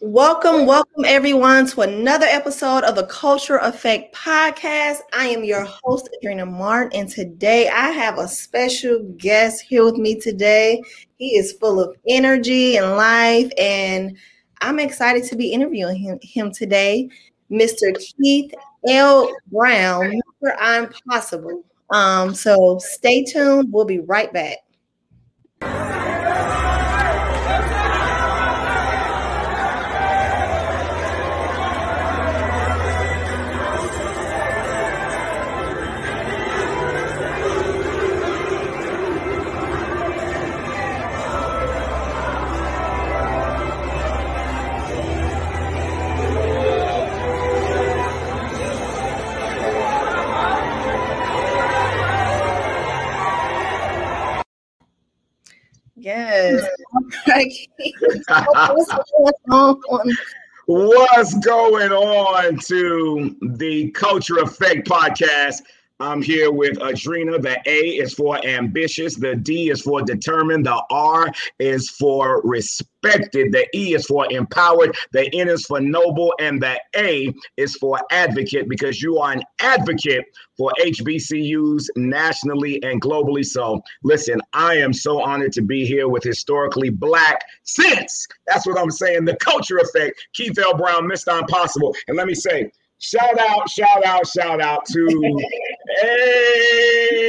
Welcome, welcome everyone to another episode of the Culture Effect Podcast. I am your host, Adrena Martin, and today I have a special guest here with me today. He is full of energy and life, and I'm excited to be interviewing him, him today, Mr. Keith L. Brown, Mr. I'm Possible. Um, so stay tuned. We'll be right back. What's going on to the Culture Effect podcast? I'm here with Adrena. The A is for ambitious. The D is for determined. The R is for respected. The E is for empowered. The N is for noble. And the A is for advocate because you are an advocate for HBCUs nationally and globally. So, listen, I am so honored to be here with historically black sense. That's what I'm saying. The culture effect. Keith L. Brown, Mr. I'm Possible. And let me say, Shout out, shout out, shout out to hey,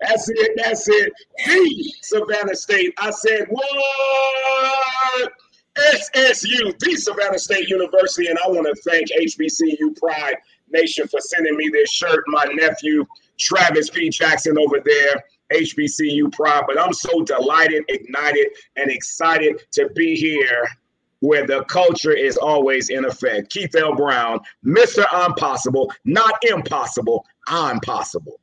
that's it, that's it. The Savannah State. I said what? SSU, the Savannah State University, and I want to thank HBCU Pride Nation for sending me this shirt. My nephew Travis P. Jackson over there. HBCU Pride, but I'm so delighted, ignited, and excited to be here where the culture is always in effect. Keith L. Brown, Mr. I'm Possible, not impossible, I'm possible.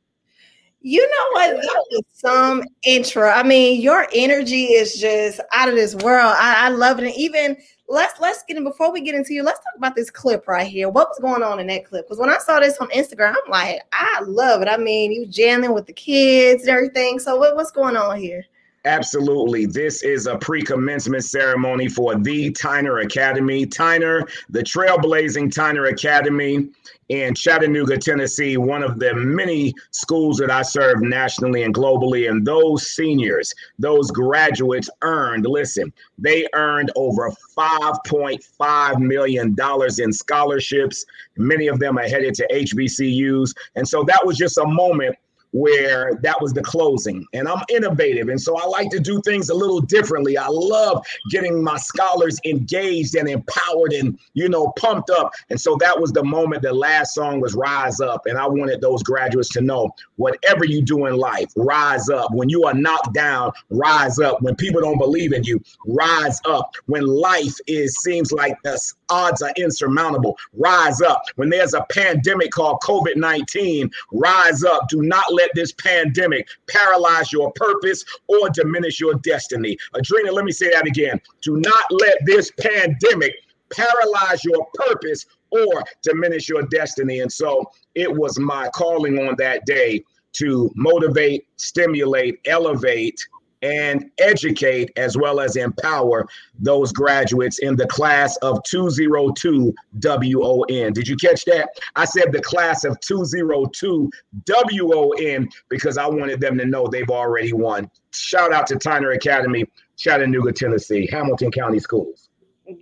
You know what? That was some intro. I mean, your energy is just out of this world. I, I love it. And even let's let's get in before we get into you. Let's talk about this clip right here. What was going on in that clip? Because when I saw this on Instagram, I'm like, I love it. I mean, you jamming with the kids and everything. So what, what's going on here? Absolutely. This is a pre commencement ceremony for the Tyner Academy. Tyner, the trailblazing Tyner Academy in Chattanooga, Tennessee, one of the many schools that I serve nationally and globally. And those seniors, those graduates earned, listen, they earned over $5.5 million in scholarships. Many of them are headed to HBCUs. And so that was just a moment where that was the closing. And I'm innovative. And so I like to do things a little differently. I love getting my scholars engaged and empowered and, you know, pumped up. And so that was the moment the last song was Rise Up. And I wanted those graduates to know whatever you do in life, rise up. When you are knocked down, rise up. When people don't believe in you, rise up. When life is seems like the odds are insurmountable, rise up. When there's a pandemic called COVID-19, rise up. Do not let let this pandemic paralyze your purpose or diminish your destiny. Adrena, let me say that again. Do not let this pandemic paralyze your purpose or diminish your destiny. And so it was my calling on that day to motivate, stimulate, elevate, and educate as well as empower those graduates in the class of 202 WON. Did you catch that? I said the class of 202 WON because I wanted them to know they've already won. Shout out to Tyner Academy, Chattanooga, Tennessee, Hamilton County Schools.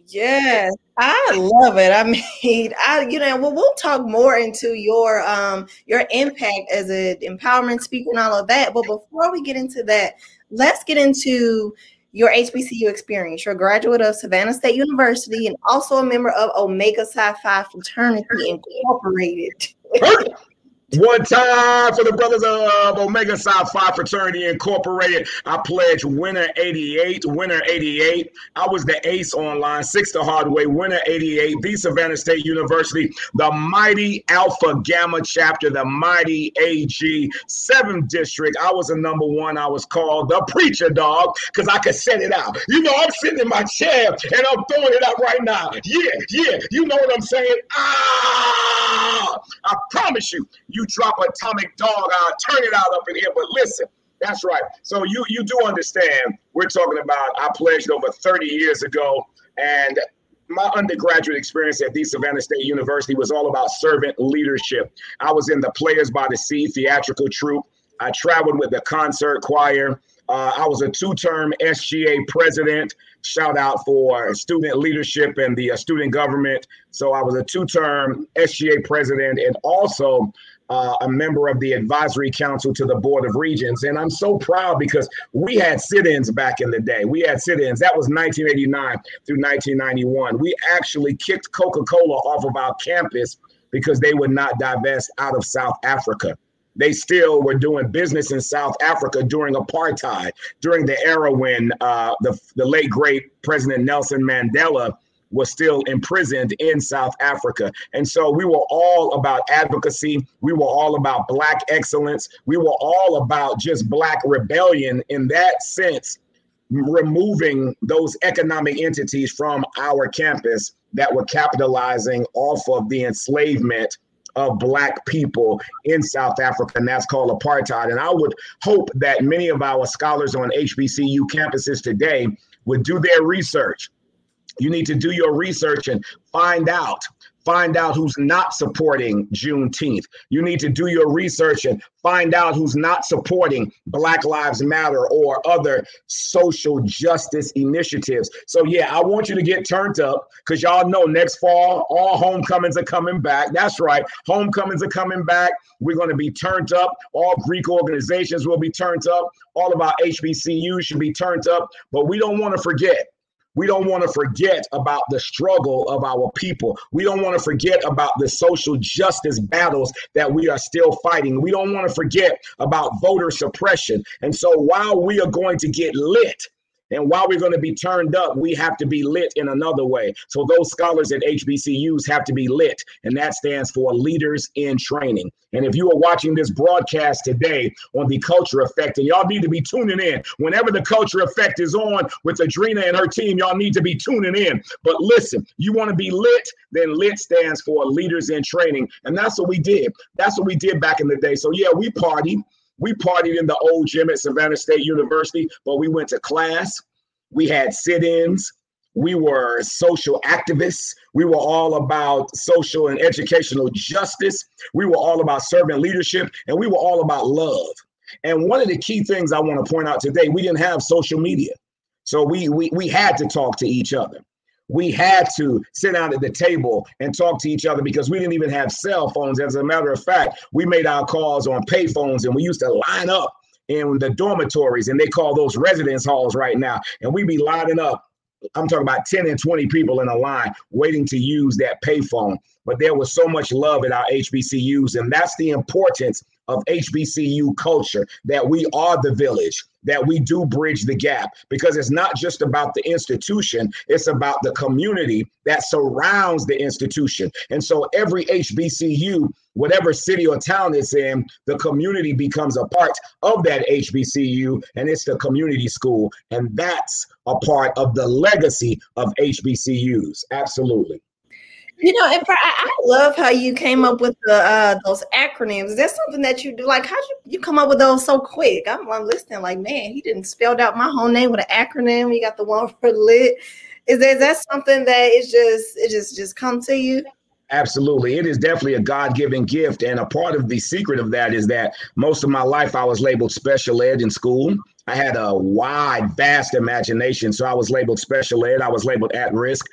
Yes, I love it. I mean, I you know, well, we'll talk more into your um your impact as an empowerment speaker and all of that. But before we get into that, let's get into your HBCU experience. You're a graduate of Savannah State University and also a member of Omega Psi Phi Fraternity Incorporated. One time for the brothers of Omega Psi Phi Fraternity Incorporated. I pledge winner 88, winner 88. I was the ace online, six the hard way, winner 88, the Savannah State University, the mighty Alpha Gamma chapter, the mighty AG, seventh district. I was a number one. I was called the preacher dog because I could set it out. You know, I'm sitting in my chair and I'm throwing it out right now. Yeah, yeah. You know what I'm saying? Ah, I promise you, you you drop atomic dog, I'll turn it out up in here. But listen, that's right. So you you do understand we're talking about I pledged over 30 years ago And my undergraduate experience at the Savannah State University was all about servant leadership. I was in the Players by the Sea theatrical troupe. I traveled with the concert choir. Uh, I was a two term SGA president. Shout out for student leadership and the uh, student government. So I was a two term SGA president and also uh, a member of the advisory council to the Board of Regents. And I'm so proud because we had sit ins back in the day. We had sit ins. That was 1989 through 1991. We actually kicked Coca Cola off of our campus because they would not divest out of South Africa. They still were doing business in South Africa during apartheid, during the era when uh, the, the late, great President Nelson Mandela was still imprisoned in South Africa. And so we were all about advocacy. We were all about Black excellence. We were all about just Black rebellion in that sense, removing those economic entities from our campus that were capitalizing off of the enslavement of black people in South Africa, and that's called apartheid. And I would hope that many of our scholars on HBCU campuses today would do their research you need to do your research and find out find out who's not supporting Juneteenth. You need to do your research and find out who's not supporting Black Lives Matter or other social justice initiatives. So, yeah, I want you to get turned up because y'all know next fall, all homecomings are coming back. That's right, homecomings are coming back. We're going to be turned up. All Greek organizations will be turned up. All of our HBCUs should be turned up. But we don't want to forget we don't want to forget about the struggle of our people. We don't want to forget about the social justice battles that we are still fighting. We don't want to forget about voter suppression. And so while we are going to get lit, and while we're going to be turned up, we have to be lit in another way. So those scholars at HBCUs have to be lit, and that stands for Leaders in Training. And if you are watching this broadcast today on the Culture Effect, and y'all need to be tuning in. Whenever the Culture Effect is on with Adrena and her team, y'all need to be tuning in. But listen, you want to be lit, then LIT stands for Leaders in Training. And that's what we did. That's what we did back in the day. So yeah, we partied. We partied in the old gym at Savannah State University, but we went to class. We had sit ins. We were social activists. We were all about social and educational justice. We were all about servant leadership, and we were all about love. And one of the key things I want to point out today, we didn't have social media. So we, we, we had to talk to each other we had to sit down at the table and talk to each other because we didn't even have cell phones. As a matter of fact, we made our calls on payphones and we used to line up in the dormitories and they call those residence halls right now. And we be lining up. I'm talking about 10 and 20 people in a line waiting to use that payphone. But there was so much love at our HBCUs, and that's the importance of HBCU culture that we are the village, that we do bridge the gap because it's not just about the institution, it's about the community that surrounds the institution. And so every HBCU, whatever city or town it's in, the community becomes a part of that HBCU and it's the community school. And that's a part of the legacy of HBCUs. Absolutely. You know, and for, I, I, love how you came up with the uh, those acronyms. Is that something that you do? Like, how you you come up with those so quick? I'm, I'm listening. Like, man, he didn't spelled out my whole name with an acronym. You got the one for lit. Is that, is that something that is just it just just come to you? Absolutely. It is definitely a God given gift. And a part of the secret of that is that most of my life I was labeled special ed in school. I had a wide, vast imagination. So I was labeled special ed, I was labeled at risk.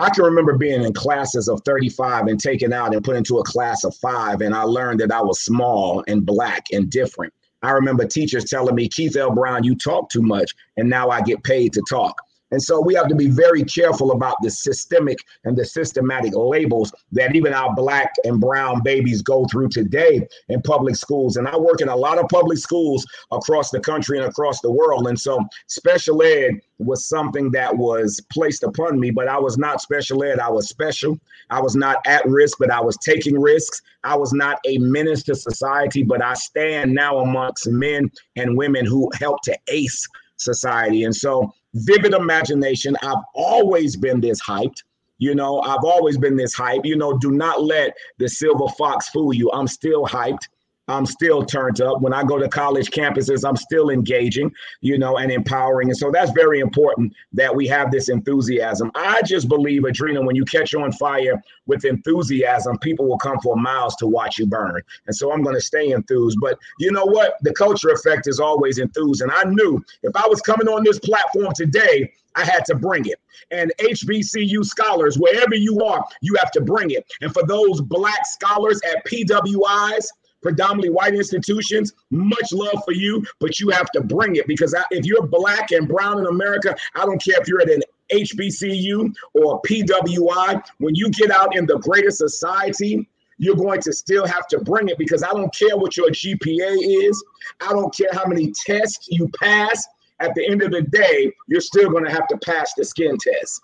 I can remember being in classes of 35 and taken out and put into a class of five, and I learned that I was small and black and different. I remember teachers telling me, Keith L. Brown, you talk too much, and now I get paid to talk. And so we have to be very careful about the systemic and the systematic labels that even our black and brown babies go through today in public schools. And I work in a lot of public schools across the country and across the world. And so special ed was something that was placed upon me, but I was not special ed. I was special. I was not at risk, but I was taking risks. I was not a menace to society, but I stand now amongst men and women who help to ace society. And so vivid imagination. I've always been this hyped. You know, I've always been this hype. You know, do not let the silver fox fool you. I'm still hyped. I'm still turned up. When I go to college campuses, I'm still engaging, you know, and empowering. And so that's very important that we have this enthusiasm. I just believe, Adrena, when you catch on fire with enthusiasm, people will come for miles to watch you burn. And so I'm going to stay enthused. But you know what? The culture effect is always enthused. And I knew if I was coming on this platform today, I had to bring it. And HBCU scholars, wherever you are, you have to bring it. And for those black scholars at PWIs, predominantly white institutions, much love for you, but you have to bring it because if you're black and brown in America, I don't care if you're at an HBCU or PWI, when you get out in the greater society, you're going to still have to bring it because I don't care what your GPA is. I don't care how many tests you pass. At the end of the day, you're still going to have to pass the skin test.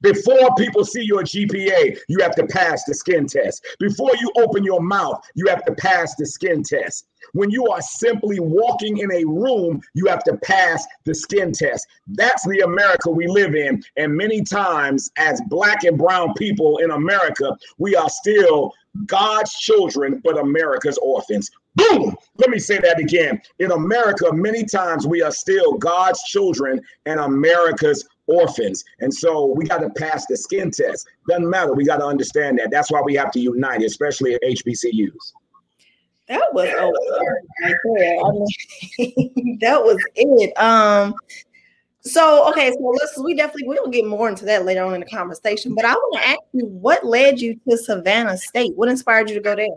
Before people see your GPA, you have to pass the skin test. Before you open your mouth, you have to pass the skin test. When you are simply walking in a room, you have to pass the skin test. That's the America we live in. And many times, as black and brown people in America, we are still God's children, but America's orphans. Boom! Let me say that again. In America, many times we are still God's children and America's orphans. And so we got to pass the skin test. Doesn't matter. We got to understand that. That's why we have to unite, especially at HBCUs. That was right. I mean, that was it. Um, so okay, so let's we definitely we'll get more into that later on in the conversation. But I want to ask you, what led you to Savannah State? What inspired you to go there?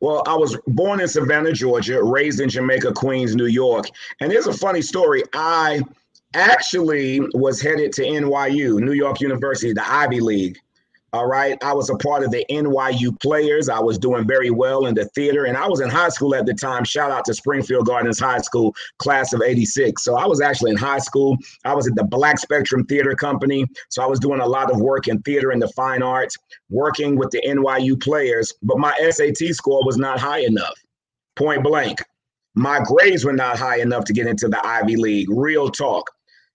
Well, I was born in Savannah, Georgia, raised in Jamaica, Queens, New York. And here's a funny story. I actually was headed to NYU, New York University, the Ivy League. All right. I was a part of the NYU players. I was doing very well in the theater. And I was in high school at the time. Shout out to Springfield Gardens High School, class of 86. So I was actually in high school. I was at the Black Spectrum Theater Company. So I was doing a lot of work in theater and the fine arts, working with the NYU players. But my SAT score was not high enough, point blank. My grades were not high enough to get into the Ivy League. Real talk.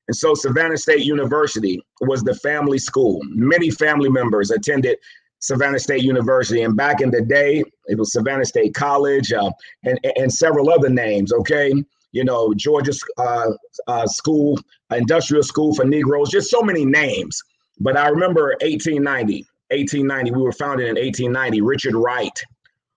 And so Savannah State University was the family school. Many family members attended Savannah State University. And back in the day, it was Savannah State College uh, and, and several other names, okay? You know, Georgia uh, uh, School, Industrial School for Negroes, just so many names. But I remember 1890, 1890, we were founded in 1890. Richard Wright,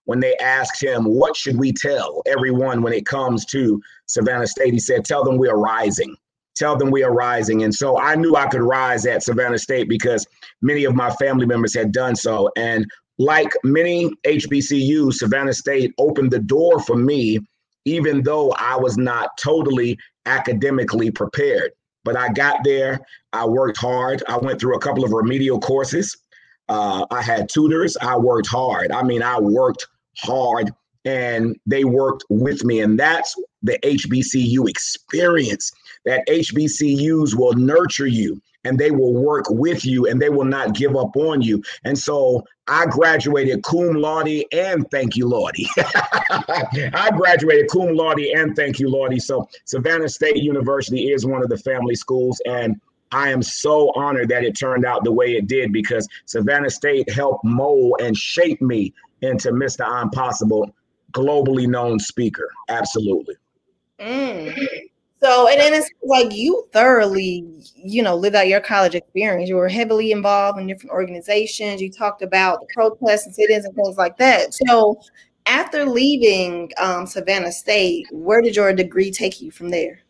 when they asked him, What should we tell everyone when it comes to Savannah State? He said, Tell them we are rising tell them we are rising. And so I knew I could rise at Savannah State because many of my family members had done so. And like many HBCUs, Savannah State opened the door for me, even though I was not totally academically prepared. But I got there, I worked hard. I went through a couple of remedial courses. Uh, I had tutors. I worked hard. I mean, I worked hard and they worked with me. And that's the HBCU experience that HBCUs will nurture you and they will work with you and they will not give up on you. And so I graduated cum laude and thank you, Lordy. I graduated cum laude and thank you, Lordy. So Savannah State University is one of the family schools. And I am so honored that it turned out the way it did because Savannah State helped mold and shape me into Mr. I'm globally known speaker. Absolutely. Mm. So, and then it's like you thoroughly, you know, lived out your college experience. You were heavily involved in different organizations. You talked about the protests and sit-ins and things like that. So, after leaving um, Savannah State, where did your degree take you from there?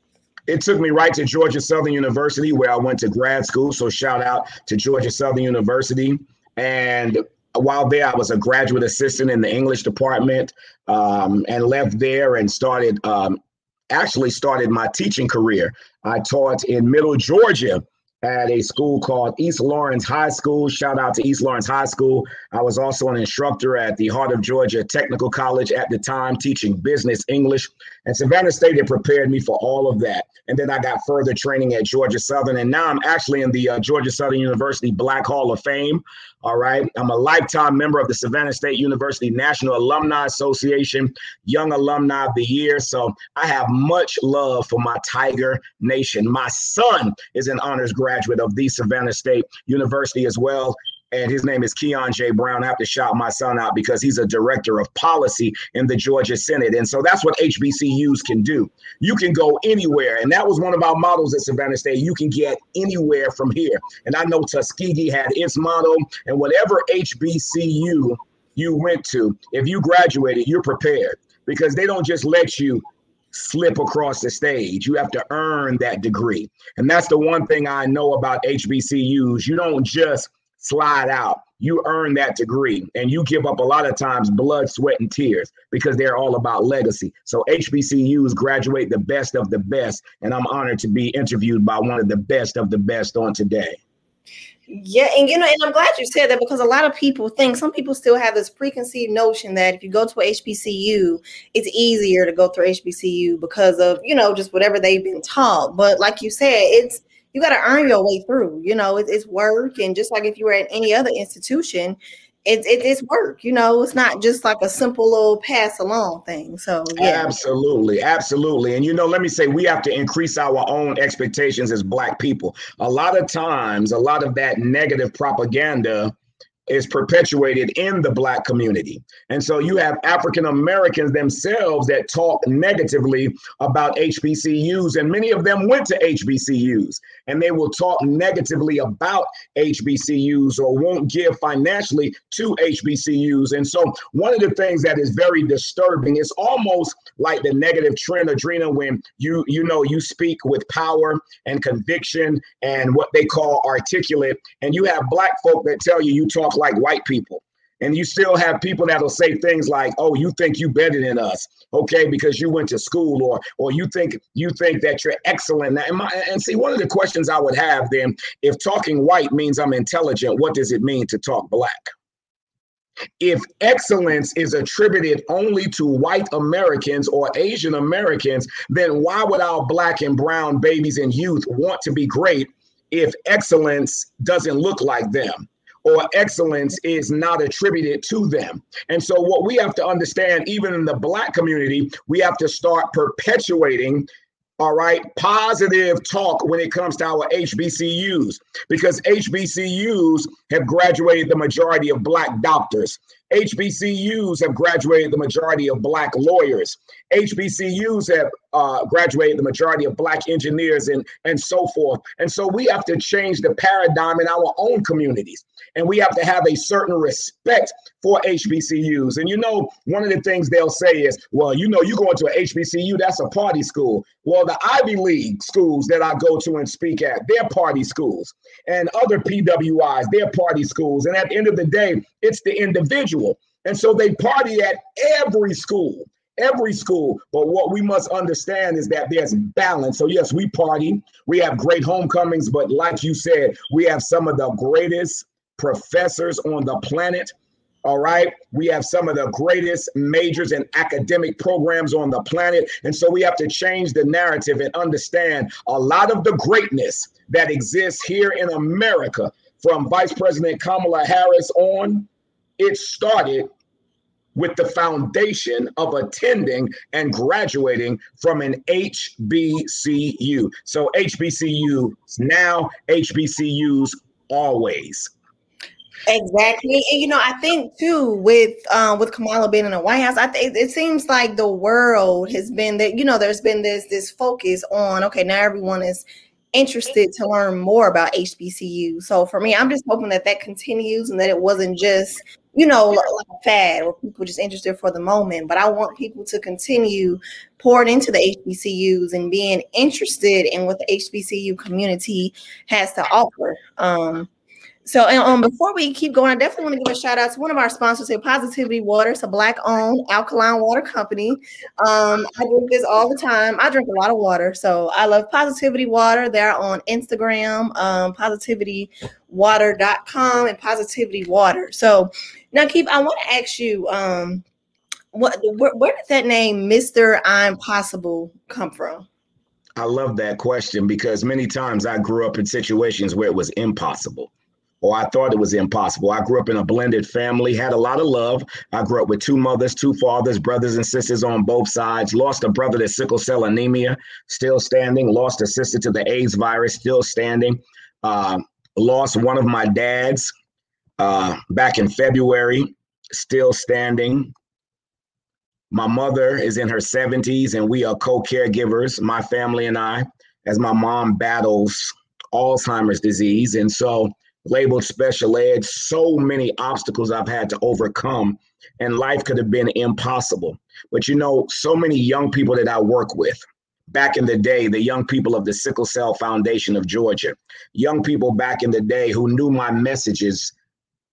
It took me right to Georgia Southern University, where I went to grad school. So, shout out to Georgia Southern University. And while there, I was a graduate assistant in the English department um, and left there and started um, actually started my teaching career. I taught in Middle Georgia at a school called East Laurens High School. Shout out to East Laurens High School. I was also an instructor at the Heart of Georgia Technical College at the time, teaching business English. And Savannah State had prepared me for all of that. And then I got further training at Georgia Southern. And now I'm actually in the uh, Georgia Southern University Black Hall of Fame. All right. I'm a lifetime member of the Savannah State University National Alumni Association, Young Alumni of the Year. So I have much love for my Tiger Nation. My son is an honors graduate of the Savannah State University as well. and his name is Keon J. Brown. I have to shout my son out because he's a director of policy in the Georgia Senate. And so that's what HBCUs can do. You can go anywhere. And that was one of our models at Savannah State. You can get anywhere from here. And I know Tuskegee had its model, and whatever HBCU you went to, if you graduated, you're prepared because they don't just let you slip across the stage. You have to earn that degree. And that's the one thing I know about HBCUs. You don't just slide out. You earn that degree and you give up a lot of times blood, sweat, and tears because they're all about legacy. So HBCUs graduate the best of the best. And I'm honored to be interviewed by one of the best of the best on today. Yeah, and you know, and I'm glad you said that because a lot of people think some people still have this preconceived notion that if you go to a HBCU, it's easier to go through HBCU because of you know just whatever they've been taught. But like you said, it's you got to earn your way through. You know, it, it's work, and just like if you were at any other institution, it, it, it's work you know it's not just like a simple little pass along thing so yeah absolutely absolutely and you know let me say we have to increase our own expectations as black people a lot of times a lot of that negative propaganda is perpetuated in the black community. And so you have African Americans themselves that talk negatively about HBCUs, and many of them went to HBCUs, and they will talk negatively about HBCUs or won't give financially to HBCUs. And so one of the things that is very disturbing is almost like the negative trend, Adrena, when you you know you speak with power and conviction and what they call articulate, and you have black folk that tell you you talk like white people. And you still have people that'll say things like, "Oh, you think you better than us, okay, because you went to school, or or you think you think that you're excellent." And, my, and see, one of the questions I would have then, if talking white means I'm intelligent, what does it mean to talk black? If excellence is attributed only to white Americans or Asian Americans, then why would our black and brown babies and youth want to be great if excellence doesn't look like them? Or excellence is not attributed to them. And so, what we have to understand, even in the Black community, we have to start perpetuating all right, positive talk when it comes to our HBCUs because HBCUs have graduated the majority of Black doctors. HBCUs have graduated the majority of Black lawyers. HBCUs have uh, graduated the majority of Black engineers and, and so forth. And so we have to change the paradigm in our own communities. And we have to have a certain respect for HBCUs. And you know, one of the things they'll say is, well, you know, you go into an HBCU, that's a party school. Well, the Ivy League schools that I go to and speak at, they're party schools. And other PWIs, they're party schools. And at the end of the day, it's the individual. And so they party at every school every school. But what we must understand is that there's balance. So, yes, we party, we have great homecomings, but like you said, we have some of the greatest professors on the planet. All right. We have some of the greatest majors and academic programs on the planet. And so we have to change the narrative and understand a lot of the greatness that exists here in America from Vice President Kamala Harris on. It started with the foundation of attending and graduating from an HBCU. So HBCUs now, HBCUs always. Exactly, and you know, I think too with um, with Kamala being in the White House, I think it seems like the world has been that you know there's been this this focus on okay now everyone is interested to learn more about HBCU. So for me, I'm just hoping that that continues and that it wasn't just you know, like a fad or people just interested for the moment. But I want people to continue pouring into the HBCUs and being interested in what the HBCU community has to offer. Um, so, and, um, before we keep going, I definitely want to give a shout out to one of our sponsors here, Positivity Water. It's a black-owned alkaline water company. Um, I drink this all the time. I drink a lot of water, so I love Positivity Water. They're on Instagram, um, positivitywater.com, and Positivity Water. So, now, Keith, I want to ask you, um, what where, where did that name, Mister I'm Possible, come from? I love that question because many times I grew up in situations where it was impossible or I thought it was impossible. I grew up in a blended family, had a lot of love. I grew up with two mothers, two fathers, brothers and sisters on both sides. Lost a brother to sickle cell anemia, still standing. Lost a sister to the AIDS virus, still standing. Uh, lost one of my dads uh, back in February, still standing. My mother is in her 70s, and we are co caregivers, my family and I, as my mom battles Alzheimer's disease. And so, labeled special ed, so many obstacles I've had to overcome, and life could have been impossible. But you know, so many young people that I work with, back in the day, the young people of the Sickle Cell Foundation of Georgia, young people back in the day who knew my messages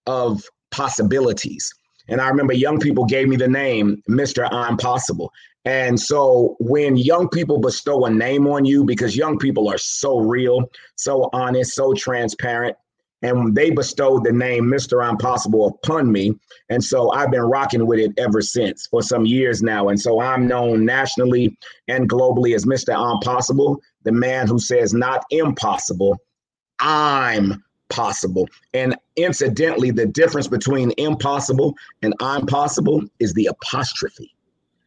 of possibilities. And I remember young people gave me the name Mr. I'm Possible. And so when young people bestow a name on you, because young people are so real, so honest, so transparent, and they bestowed the name Mr. I'm Possible upon me. And so I've been rocking with it ever since for some years now. And so I'm known nationally and globally as Mr. I'm Possible, the man who says not impossible, I'm possible. And incidentally, the difference between impossible and I'm possible is the apostrophe.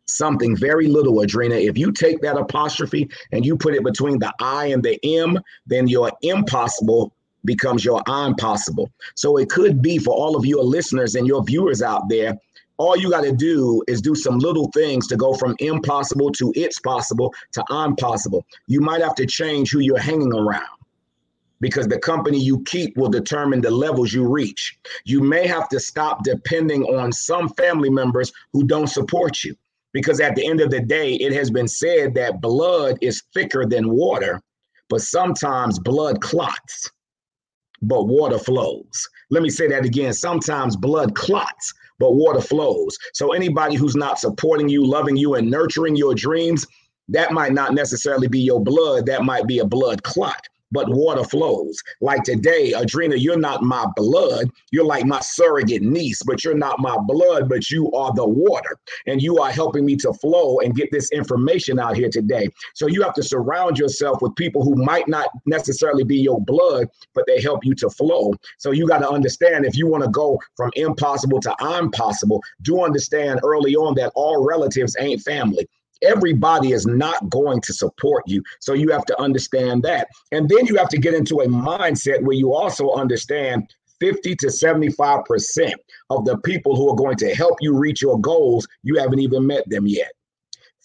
Something very little, Adrena. If you take that apostrophe and you put it between the I and the M, then your impossible becomes your I'm possible. So it could be for all of your listeners and your viewers out there. All you got to do is do some little things to go from impossible to it's possible to I'm possible. You might have to change who you're hanging around because the company you keep will determine the levels you reach. You may have to stop depending on some family members who don't support you because at the end of the day, it has been said that blood is thicker than water, but sometimes blood clots but water flows. Let me say that again. Sometimes blood clots, but water flows. So anybody who's not supporting you, loving you, and nurturing your dreams, that might not necessarily be your blood. That might be a blood clot but water flows. Like today, Adrena, you're not my blood. You're like my surrogate niece, but you're not my blood, but you are the water. And you are helping me to flow and get this information out here today. So you have to surround yourself with people who might not necessarily be your blood, but they help you to flow. So you got to understand if you want to go from impossible to I'm possible, do understand early on that all relatives ain't family everybody is not going to support you. So you have to understand that. And then you have to get into a mindset where you also understand 50 to 75% of the people who are going to help you reach your goals, you haven't even met them yet.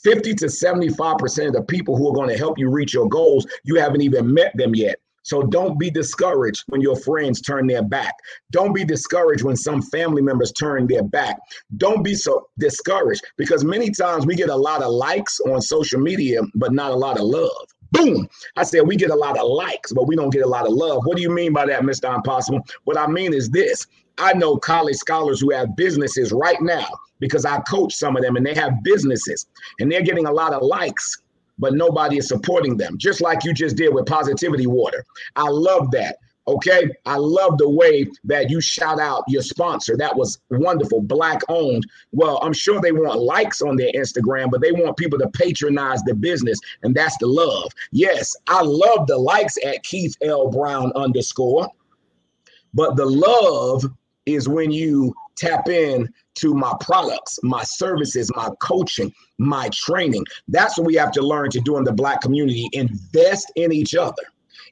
50 to 75% of the people who are going to help you reach your goals, you haven't even met them yet. So don't be discouraged when your friends turn their back. Don't be discouraged when some family members turn their back. Don't be so discouraged because many times we get a lot of likes on social media, but not a lot of love. Boom. I said we get a lot of likes, but we don't get a lot of love. What do you mean by that, Mr. I'm Possible? What I mean is this I know college scholars who have businesses right now because I coach some of them and they have businesses and they're getting a lot of likes but nobody is supporting them, just like you just did with Positivity Water. I love that. Okay. I love the way that you shout out your sponsor. That was wonderful. Black owned. Well, I'm sure they want likes on their Instagram, but they want people to patronize the business. And that's the love. Yes, I love the likes at Keith L. Brown underscore. But the love is when you tap in to my products, my services, my coaching, my training. That's what we have to learn to do in the Black community. Invest in each other,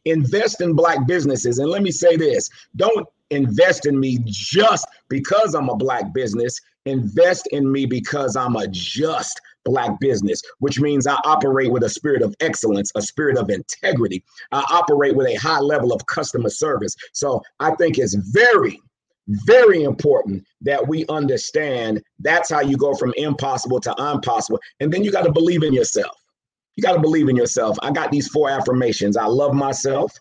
invest in Black businesses. And let me say this don't invest in me just because I'm a Black business. Invest in me because I'm a just Black business, which means I operate with a spirit of excellence, a spirit of integrity. I operate with a high level of customer service. So I think it's very very important that we understand that's how you go from impossible to impossible. And then you got to believe in yourself. You got to believe in yourself. I got these four affirmations I love myself,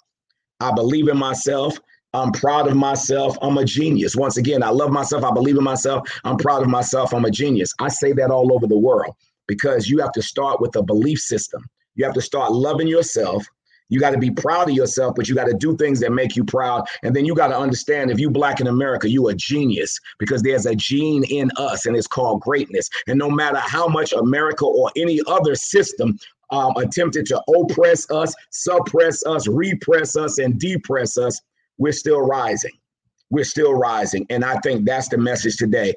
I believe in myself. I'm proud of myself. I'm a genius. Once again, I love myself. I believe in myself. I'm proud of myself. I'm a genius. I say that all over the world because you have to start with a belief system. You have to start loving yourself you got to be proud of yourself, but you got to do things that make you proud. And then you got to understand if you black in America, you a genius because there's a gene in us and it's called greatness. And no matter how much America or any other system um, attempted to oppress us, suppress us, repress us, and depress us, we're still rising. We're still rising. And I think that's the message today.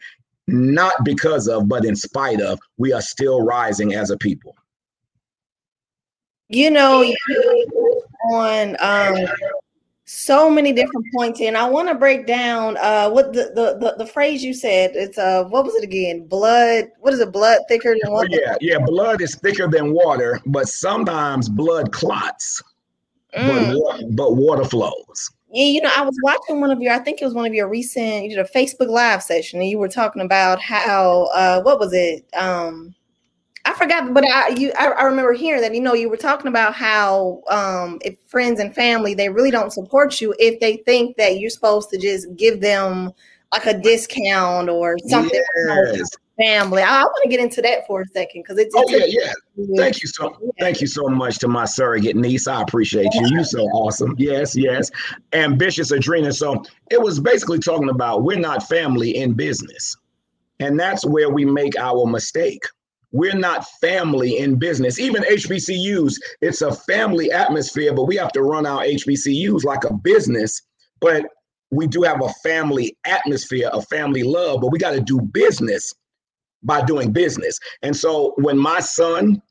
Not because of, but in spite of, we are still rising as a people. You know, on um, so many different points and i want to break down uh what the, the, the the phrase you said it's uh what was it again blood what is it blood thicker than water yeah yeah blood is thicker than water but sometimes blood clots mm. but, but water flows yeah, you know, I was watching one of your, I think it was one of your recent, you did a Facebook live session and you were talking about how, uh, what was it? Um, forgot, but I you I, I, remember hearing that you know you were talking about how um, if friends and family they really don't support you if they think that you're supposed to just give them like a discount or something. Yes. Family, I, I want to get into that for a second because it's. Oh yeah, yeah. Thank you so. Yeah. Thank you so much to my surrogate niece. I appreciate you. You so awesome. Yes, yes. Ambitious Adrena. So it was basically talking about we're not family in business, and that's where we make our mistake we're not family in business. Even HBCUs, it's a family atmosphere, but we have to run our HBCUs like a business. But we do have a family atmosphere, a family love, but we got to do business by doing business. And so when my son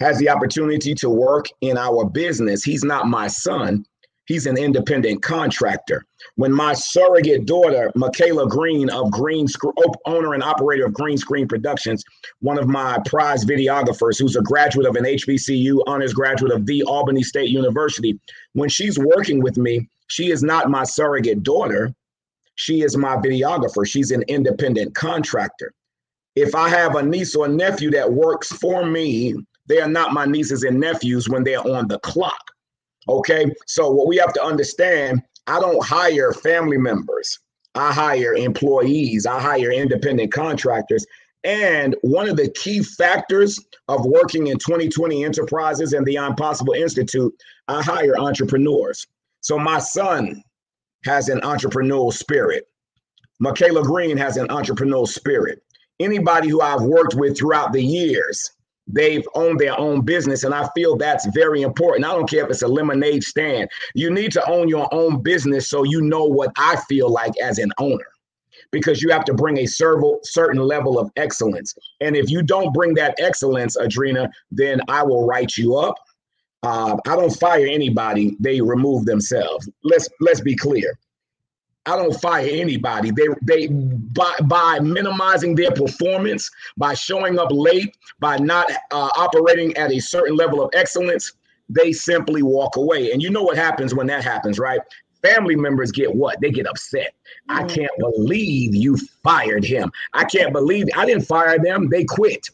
has the opportunity to work in our business, he's not my son. He's an independent contractor. When my surrogate daughter, Michaela Green of Green, Screen, owner and operator of Green Screen Productions, one of my prize videographers, who's a graduate of an HBCU, honors graduate of the Albany State University, when she's working with me, she is not my surrogate daughter. She is my videographer. She's an independent contractor. If I have a niece or nephew that works for me, they are not my nieces and nephews when they're on the clock Okay. So what we have to understand, I don't hire family members. I hire employees. I hire independent contractors. And one of the key factors of working in 2020 enterprises and the I'm Possible Institute, I hire entrepreneurs. So my son has an entrepreneurial spirit. Michaela Green has an entrepreneurial spirit. Anybody who I've worked with throughout the years they've owned their own business. And I feel that's very important. I don't care if it's a lemonade stand. You need to own your own business so you know what I feel like as an owner. Because you have to bring a certain level of excellence. And if you don't bring that excellence, Adrena, then I will write you up. Uh, I don't fire anybody; they remove themselves. Let's let's be clear. I don't fire anybody. They they by by minimizing their performance, by showing up late, by not uh, operating at a certain level of excellence, they simply walk away. And you know what happens when that happens, right? Family members get what? They get upset. Mm-hmm. I can't believe you fired him. I can't believe I didn't fire them. They quit.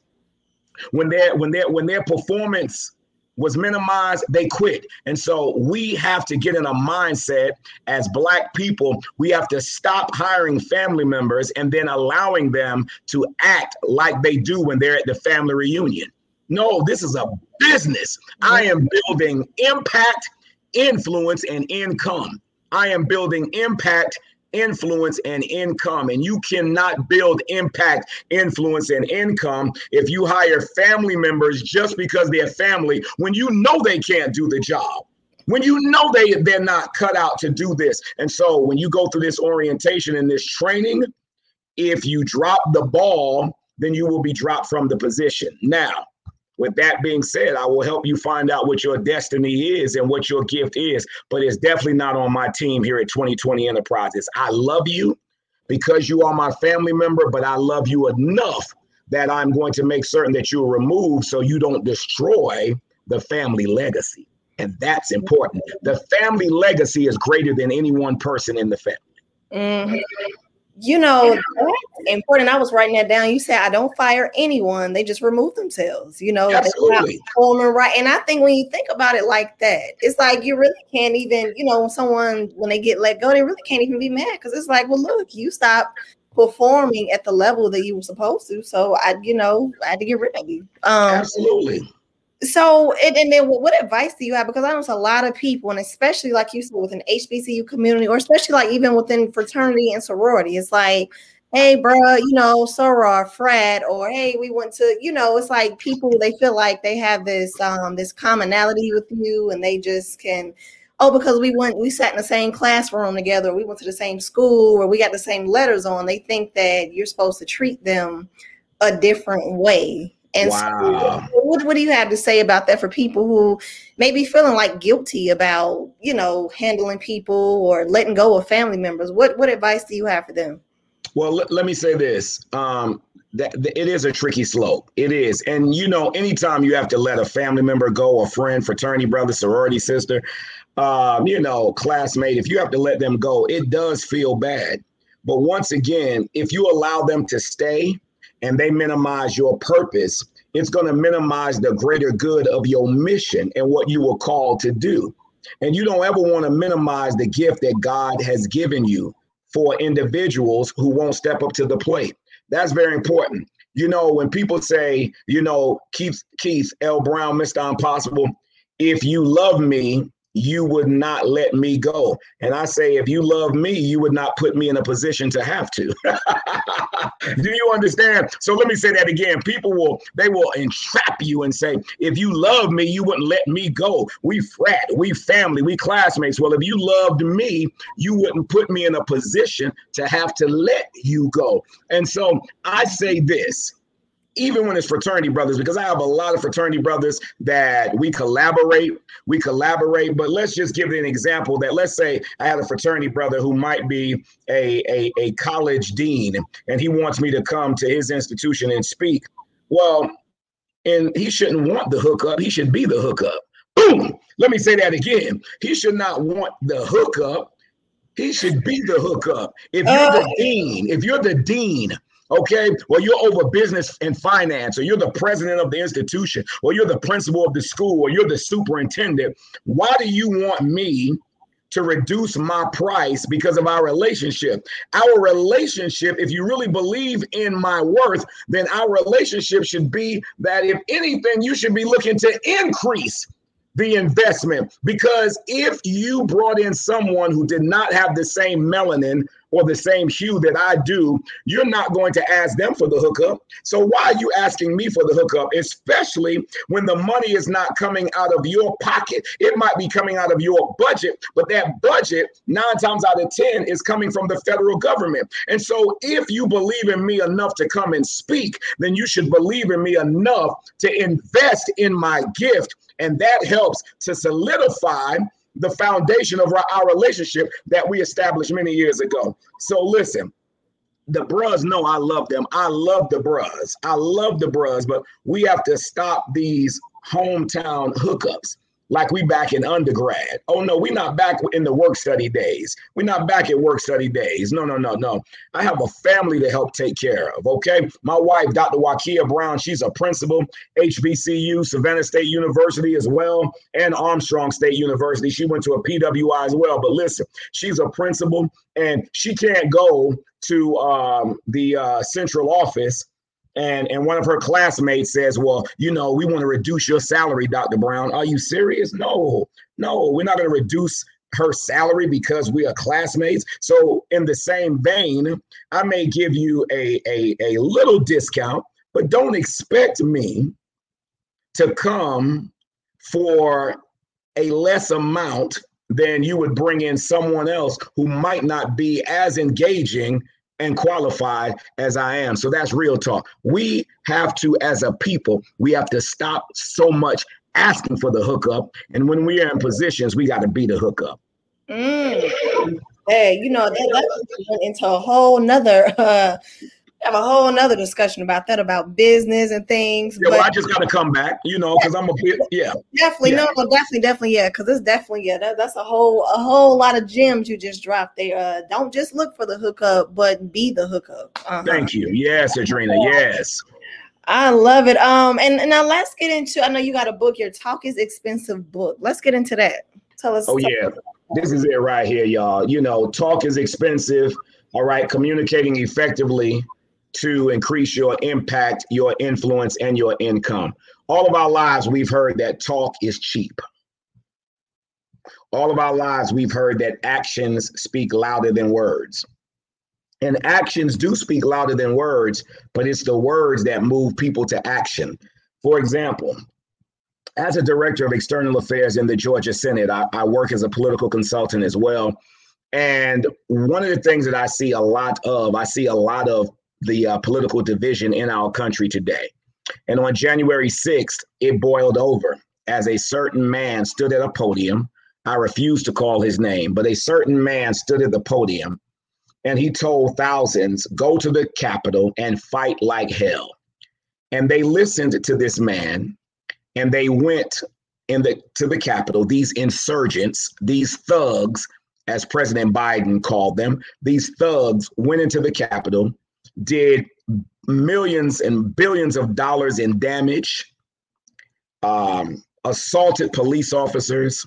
When their when their when their performance was minimized, they quit. And so we have to get in a mindset as Black people, we have to stop hiring family members and then allowing them to act like they do when they're at the family reunion. No, this is a business. I am building impact, influence, and income. I am building impact, influence and income. And you cannot build impact, influence, and income if you hire family members just because they're family when you know they can't do the job. When you know they, they're not cut out to do this. And so when you go through this orientation and this training, if you drop the ball, then you will be dropped from the position. Now, with that being said, I will help you find out what your destiny is and what your gift is, but it's definitely not on my team here at 2020 Enterprises. I love you because you are my family member, but I love you enough that I'm going to make certain that you're removed so you don't destroy the family legacy. And that's important. The family legacy is greater than any one person in the family. Mm-hmm you know that's important. I was writing that down. You said i don't fire anyone. They just remove themselves you know Absolutely. performing right. And i think when you think about it like that it's like you really can't even you know someone when they get let go they really can't even be mad because it's like well look you stopped performing at the level that you were supposed to so i you know i had to get rid of you. Um absolutely so and, and then what, what, advice do you have? Because i know it's a lot of people and especially like you said with an hbcu community or especially like even within fraternity and sorority it's like hey bro you know soror frat or hey we went to you know it's like people they feel like they have this um this commonality with you and they just can oh because we went we sat in the same classroom together we went to the same school or we got the same letters on they think that you're supposed to treat them a different way And wow. so, what, what do you have to say about that for people who may be feeling like guilty about, you know, handling people or letting go of family members? What what advice do you have for them? Well, let, let me say this. Um, that, that, it is a tricky slope. It is. And you know, anytime you have to let a family member go, a friend, fraternity brother, sorority sister, um, you know, classmate, if you have to let them go, it does feel bad. But once again, if you allow them to stay and they minimize your purpose, it's going to minimize the greater good of your mission and what you were called to do. And you don't ever want to minimize the gift that God has given you for individuals who won't step up to the plate. That's very important. You know, when people say, you know, Keith, Keith L. Brown, Mr. I'm Possible, if you love me, you would not let me go. And I say, if you love me, you would not put me in a position to have to. Do you understand? So let me say that again. People will, they will entrap you and say, if you love me, you wouldn't let me go. We frat, we family, we classmates. Well, if you loved me, you wouldn't put me in a position to have to let you go. And so I say this even when it's fraternity brothers, because I have a lot of fraternity brothers that we collaborate, we collaborate. But let's just give an example that let's say I had a fraternity brother who might be a, a, a college dean and he wants me to come to his institution and speak. Well, and he shouldn't want the hookup, he should be the hookup. Boom! Let me say that again. He should not want the hookup. He should be the hookup. If you're the uh, dean, if you're the dean Okay. Well, you're over business and finance, or you're the president of the institution, or you're the principal of the school, or you're the superintendent. Why do you want me to reduce my price because of our relationship? Our relationship, if you really believe in my worth, then our relationship should be that if anything, you should be looking to increase the investment because if you brought in someone who did not have the same melanin or the same hue that I do, you're not going to ask them for the hookup. So why are you asking me for the hookup, especially when the money is not coming out of your pocket? It might be coming out of your budget, but that budget, nine times out of 10, is coming from the federal government. And so if you believe in me enough to come and speak, then you should believe in me enough to invest in my gift. And that helps to solidify the foundation of our, relationship that we established many years ago. So listen, the bros know I love them. I love the bros. I love the bros, but we have to stop these hometown hookups like we back in undergrad. Oh no, we're not back in the work study days. We're not back at work study days. No, no, no, no. I have a family to help take care of. Okay. My wife, Dr. Wakea Brown, she's a principal, HBCU, Savannah State University as well, and Armstrong State University. She went to a PWI as well. But listen, she's a principal and she can't go to um, the uh, central office and and one of her classmates says, "Well, you know, we want to reduce your salary, Dr. Brown. Are you serious? No, no, we're not going to reduce." her salary because we are classmates. So, in the same vein, I may give you a, a, a little discount, but don't expect me to come for a less amount than you would bring in someone else who might not be as engaging and qualified as I am. So that's real talk. We have to, as a people, we have to stop so much asking for the hookup. And when we are in positions, we got to be the hookup. Mm. Hey, you know, that, that into a whole nother uh, have a whole nother discussion about that about business and things. Yeah, but well, I just got to come back, you know, because I'm a bit, yeah, definitely, yeah. no, definitely, definitely, yeah, because it's definitely, yeah, that, that's a whole, a whole lot of gems you just dropped there. Uh, don't just look for the hookup, but be the hookup. Uh-huh. Thank you. Yes, Adrena. Yes. I love it. Um, and, and now let's get into. I know you got a book. Your talk is expensive book. Let's get into that. Tell us. Oh yeah, this is it right here, y'all. You know, talk is expensive. All right, communicating effectively to increase your impact, your influence, and your income. All of our lives, we've heard that talk is cheap. All of our lives, we've heard that actions speak louder than words. And actions do speak louder than words, but it's the words that move people to action. For example, as a director of external affairs in the Georgia Senate, I, I work as a political consultant as well. And one of the things that I see a lot of, I see a lot of the uh, political division in our country today. And on January 6th, it boiled over as a certain man stood at a podium. I refuse to call his name, but a certain man stood at the podium and he told thousands, Go to the Capitol and fight like hell. And they listened to this man and they went in the to the Capitol, these insurgents, these thugs, as President Biden called them, these thugs went into the Capitol, did millions and billions of dollars in damage, um, assaulted police officers,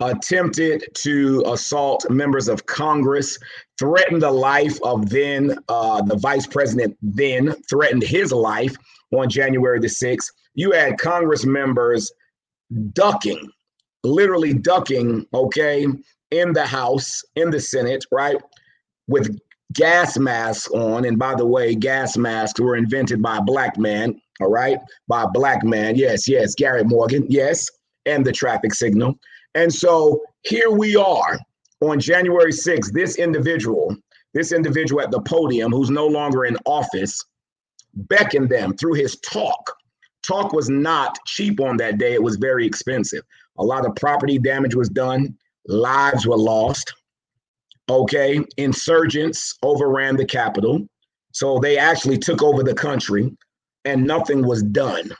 attempted to assault members of Congress, threatened the life of then uh, the vice president, then threatened his life on January the 6th. You had Congress members ducking, literally ducking, okay, in the House, in the Senate, right, with gas masks on. And by the way, gas masks were invented by a black man, all right, by a black man. Yes, yes, Garrett Morgan, yes, and the traffic signal. And so here we are on January 6th. This individual, this individual at the podium who's no longer in office, beckoned them through his talk. Talk was not cheap on that day, it was very expensive. A lot of property damage was done, lives were lost. Okay, insurgents overran the capital. So they actually took over the country and nothing was done.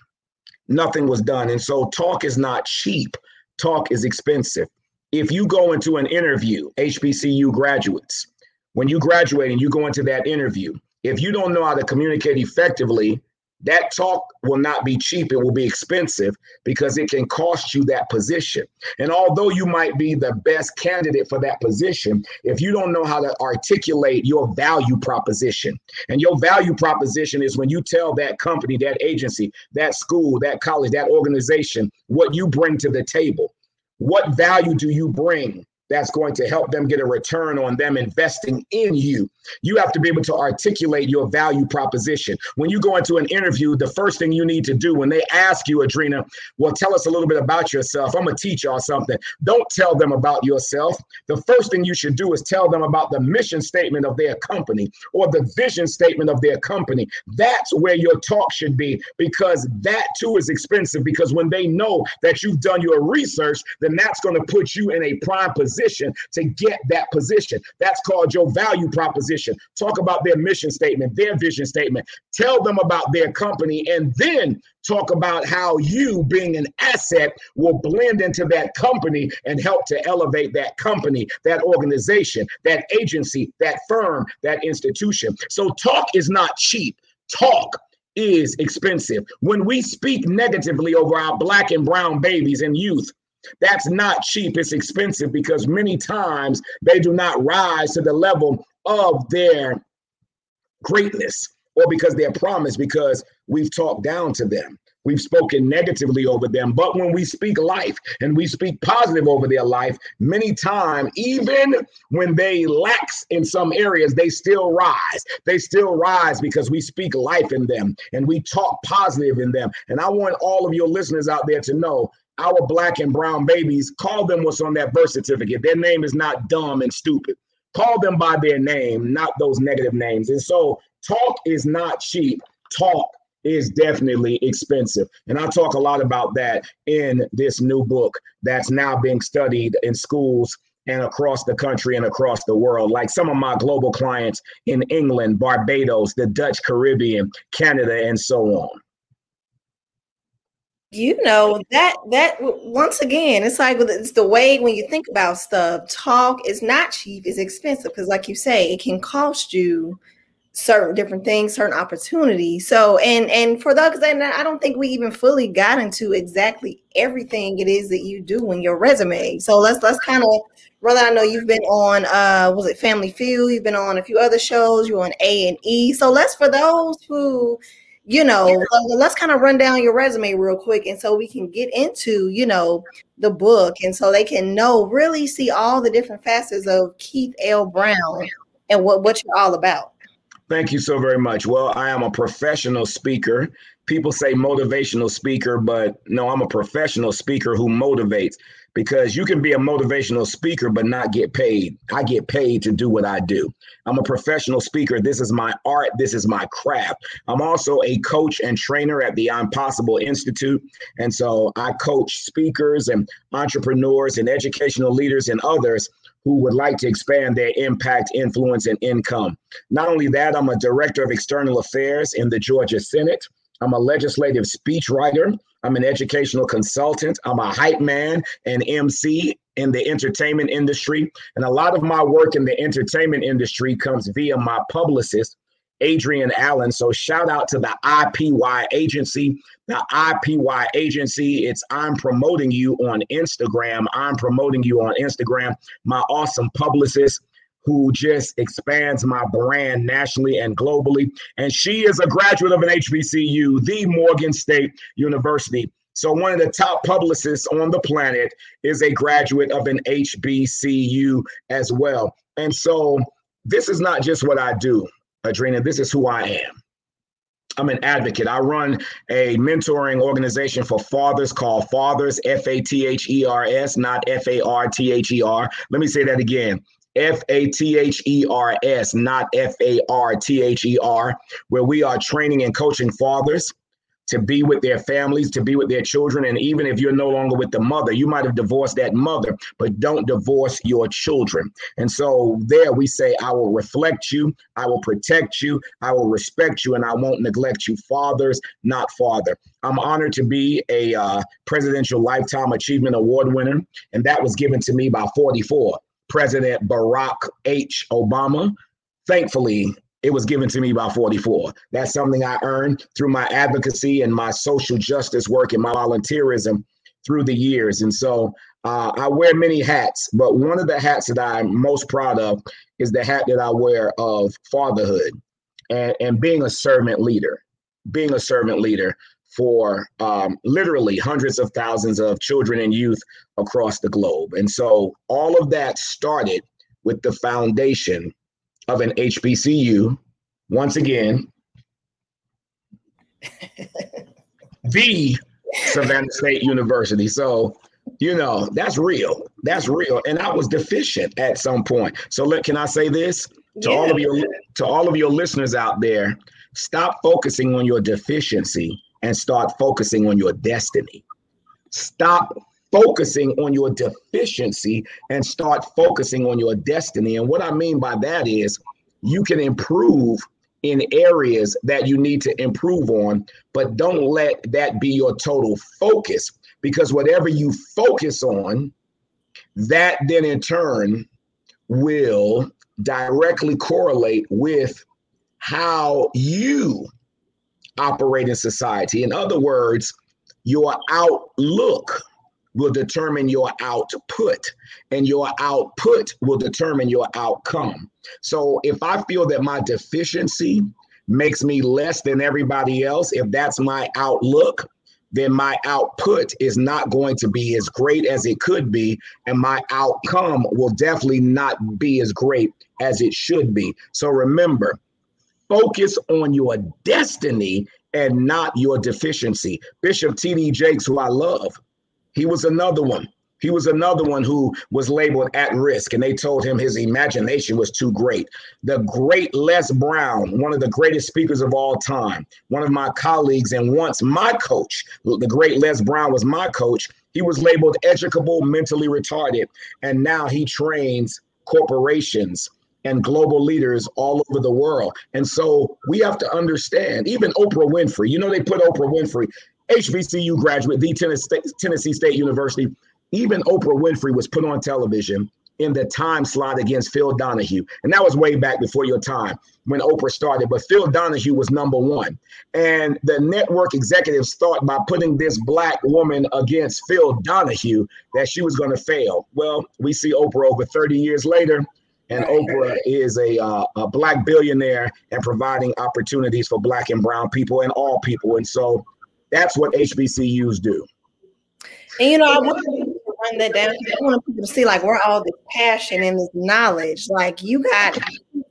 Nothing was done. And so talk is not cheap talk is expensive. If you go into an interview, HBCU graduates, when you graduate and you go into that interview, if you don't know how to communicate effectively, that talk will not be cheap. It will be expensive because it can cost you that position. And although you might be the best candidate for that position, if you don't know how to articulate your value proposition, and your value proposition is when you tell that company, that agency, that school, that college, that organization what you bring to the table. What value do you bring that's going to help them get a return on them investing in you. You have to be able to articulate your value proposition. When you go into an interview, the first thing you need to do when they ask you, Adrena, well, tell us a little bit about yourself. I'm going to teach y'all something. Don't tell them about yourself. The first thing you should do is tell them about the mission statement of their company or the vision statement of their company. That's where your talk should be because that too is expensive because when they know that you've done your research, then that's going to put you in a prime position to get that position. That's called your value proposition. Talk about their mission statement, their vision statement. Tell them about their company, and then talk about how you, being an asset, will blend into that company and help to elevate that company, that organization, that agency, that firm, that institution. So, talk is not cheap. Talk is expensive. When we speak negatively over our black and brown babies and youth, that's not cheap, it's expensive because many times they do not rise to the level of their greatness or because they're promised because we've talked down to them. We've spoken negatively over them. But when we speak life and we speak positive over their life, many times, even when they lax in some areas, they still rise. They still rise because we speak life in them and we talk positive in them. And I want all of your listeners out there to know our black and brown babies, call them what's on that birth certificate. Their name is not dumb and stupid. Call them by their name, not those negative names. And so, talk is not cheap. Talk is definitely expensive. And I talk a lot about that in this new book that's now being studied in schools and across the country and across the world. Like some of my global clients in England, Barbados, the Dutch Caribbean, Canada, and so on you know that that once again it's like it's the way when you think about stuff talk is not cheap it's expensive because like you say it can cost you certain different things certain opportunities. So and and for those and i don't think we even fully got into exactly everything it is that you do in your resume. So let's let's kind of brother i know you've been on uh was it family feud? You've been on a few other shows. You're on a and e. So let's for those who you know, let's kind of run down your resume real quick. And so we can get into, you know, the book. And so they can know, really see all the different facets of Keith L. Brown and what, what you're all about. Thank you so very much. Well, I am a professional speaker. People say motivational speaker, but no, I'm a professional speaker who motivates because you can be a motivational speaker but not get paid. I get paid to do what I do. I'm a professional speaker. This is my art, this is my craft. I'm also a coach and trainer at the I'm Possible Institute. And so I coach speakers and entrepreneurs and educational leaders and others who would like to expand their impact, influence, and income. Not only that, I'm a director of external affairs in the Georgia Senate. I'm a legislative speechwriter. I'm an educational consultant. I'm a hype man and MC in the entertainment industry. And a lot of my work in the entertainment industry comes via my publicist, Adrienne Allen. So shout out to the IPY agency. The IPY agency, it's I'm promoting you on Instagram. I'm promoting you on Instagram. My awesome publicist who just expands my brand nationally and globally. And she is a graduate of an HBCU, the Morgan State University. So, one of the top publicists on the planet is a graduate of an HBCU as well. And so, this is not just what I do, Adrena, this is who I am. I'm an advocate. I run a mentoring organization for fathers called Fathers, F A T H E R S, not F A R T H E R. Let me say that again. F A T H E R S, not F A R T H E R, where we are training and coaching fathers to be with their families, to be with their children. And even if you're no longer with the mother, you might have divorced that mother, but don't divorce your children. And so there we say, I will reflect you, I will protect you, I will respect you, and I won't neglect you. Fathers, not father. I'm honored to be a uh, Presidential Lifetime Achievement Award winner, and that was given to me by 44. President Barack H. Obama. Thankfully, it was given to me by 44. That's something I earned through my advocacy and my social justice work and my volunteerism through the years. And so uh, I wear many hats, but one of the hats that I'm most proud of is the hat that I wear of fatherhood and, and being a servant leader, being a servant leader for um, literally hundreds of thousands of children and youth across the globe. And so all of that started with the foundation of an HBCU. Once again, the Savannah State University. So, you know, that's real. That's real. And I was deficient at some point. So, look, can I say this to yeah. all of your to all of your listeners out there? Stop focusing on your deficiency and start focusing on your destiny. Stop focusing on your deficiency and start focusing on your destiny. And what I mean by that is you can improve in areas that you need to improve on, but don't let that be your total focus because whatever you focus on, that then in turn will directly correlate with how you operate in society. In other words, your outlook will determine your output, and your output will determine your outcome. So if I feel that my deficiency makes me less than everybody else, if that's my outlook, then my output is not going to be as great as it could be, and my outcome will definitely not be as great as it should be. So remember, focus on your destiny and not your deficiency. Bishop T.D. Jakes, who I love, he was another one. He was another one who was labeled at risk, and they told him his imagination was too great. The great Les Brown, one of the greatest speakers of all time, one of my colleagues, and once my coach, the great Les Brown was my coach. He was labeled educable, mentally retarded, and now he trains corporations and global leaders all over the world. And so we have to understand, even Oprah Winfrey, you know, they put Oprah Winfrey, HBCU graduate, the Tennessee State University. Even Oprah Winfrey was put on television in the time slot against Phil Donahue. And that was way back before your time when Oprah started. But Phil Donahue was number one. And the network executives thought by putting this black woman against Phil Donahue that she was going to fail. Well, we see Oprah over 30 years later and Oprah is a, uh, a black billionaire and providing opportunities for black and brown people and all people. And so that's what HBCUs do. And you know, I want to run that down. I want people to see like where all this passion and this knowledge. Like you got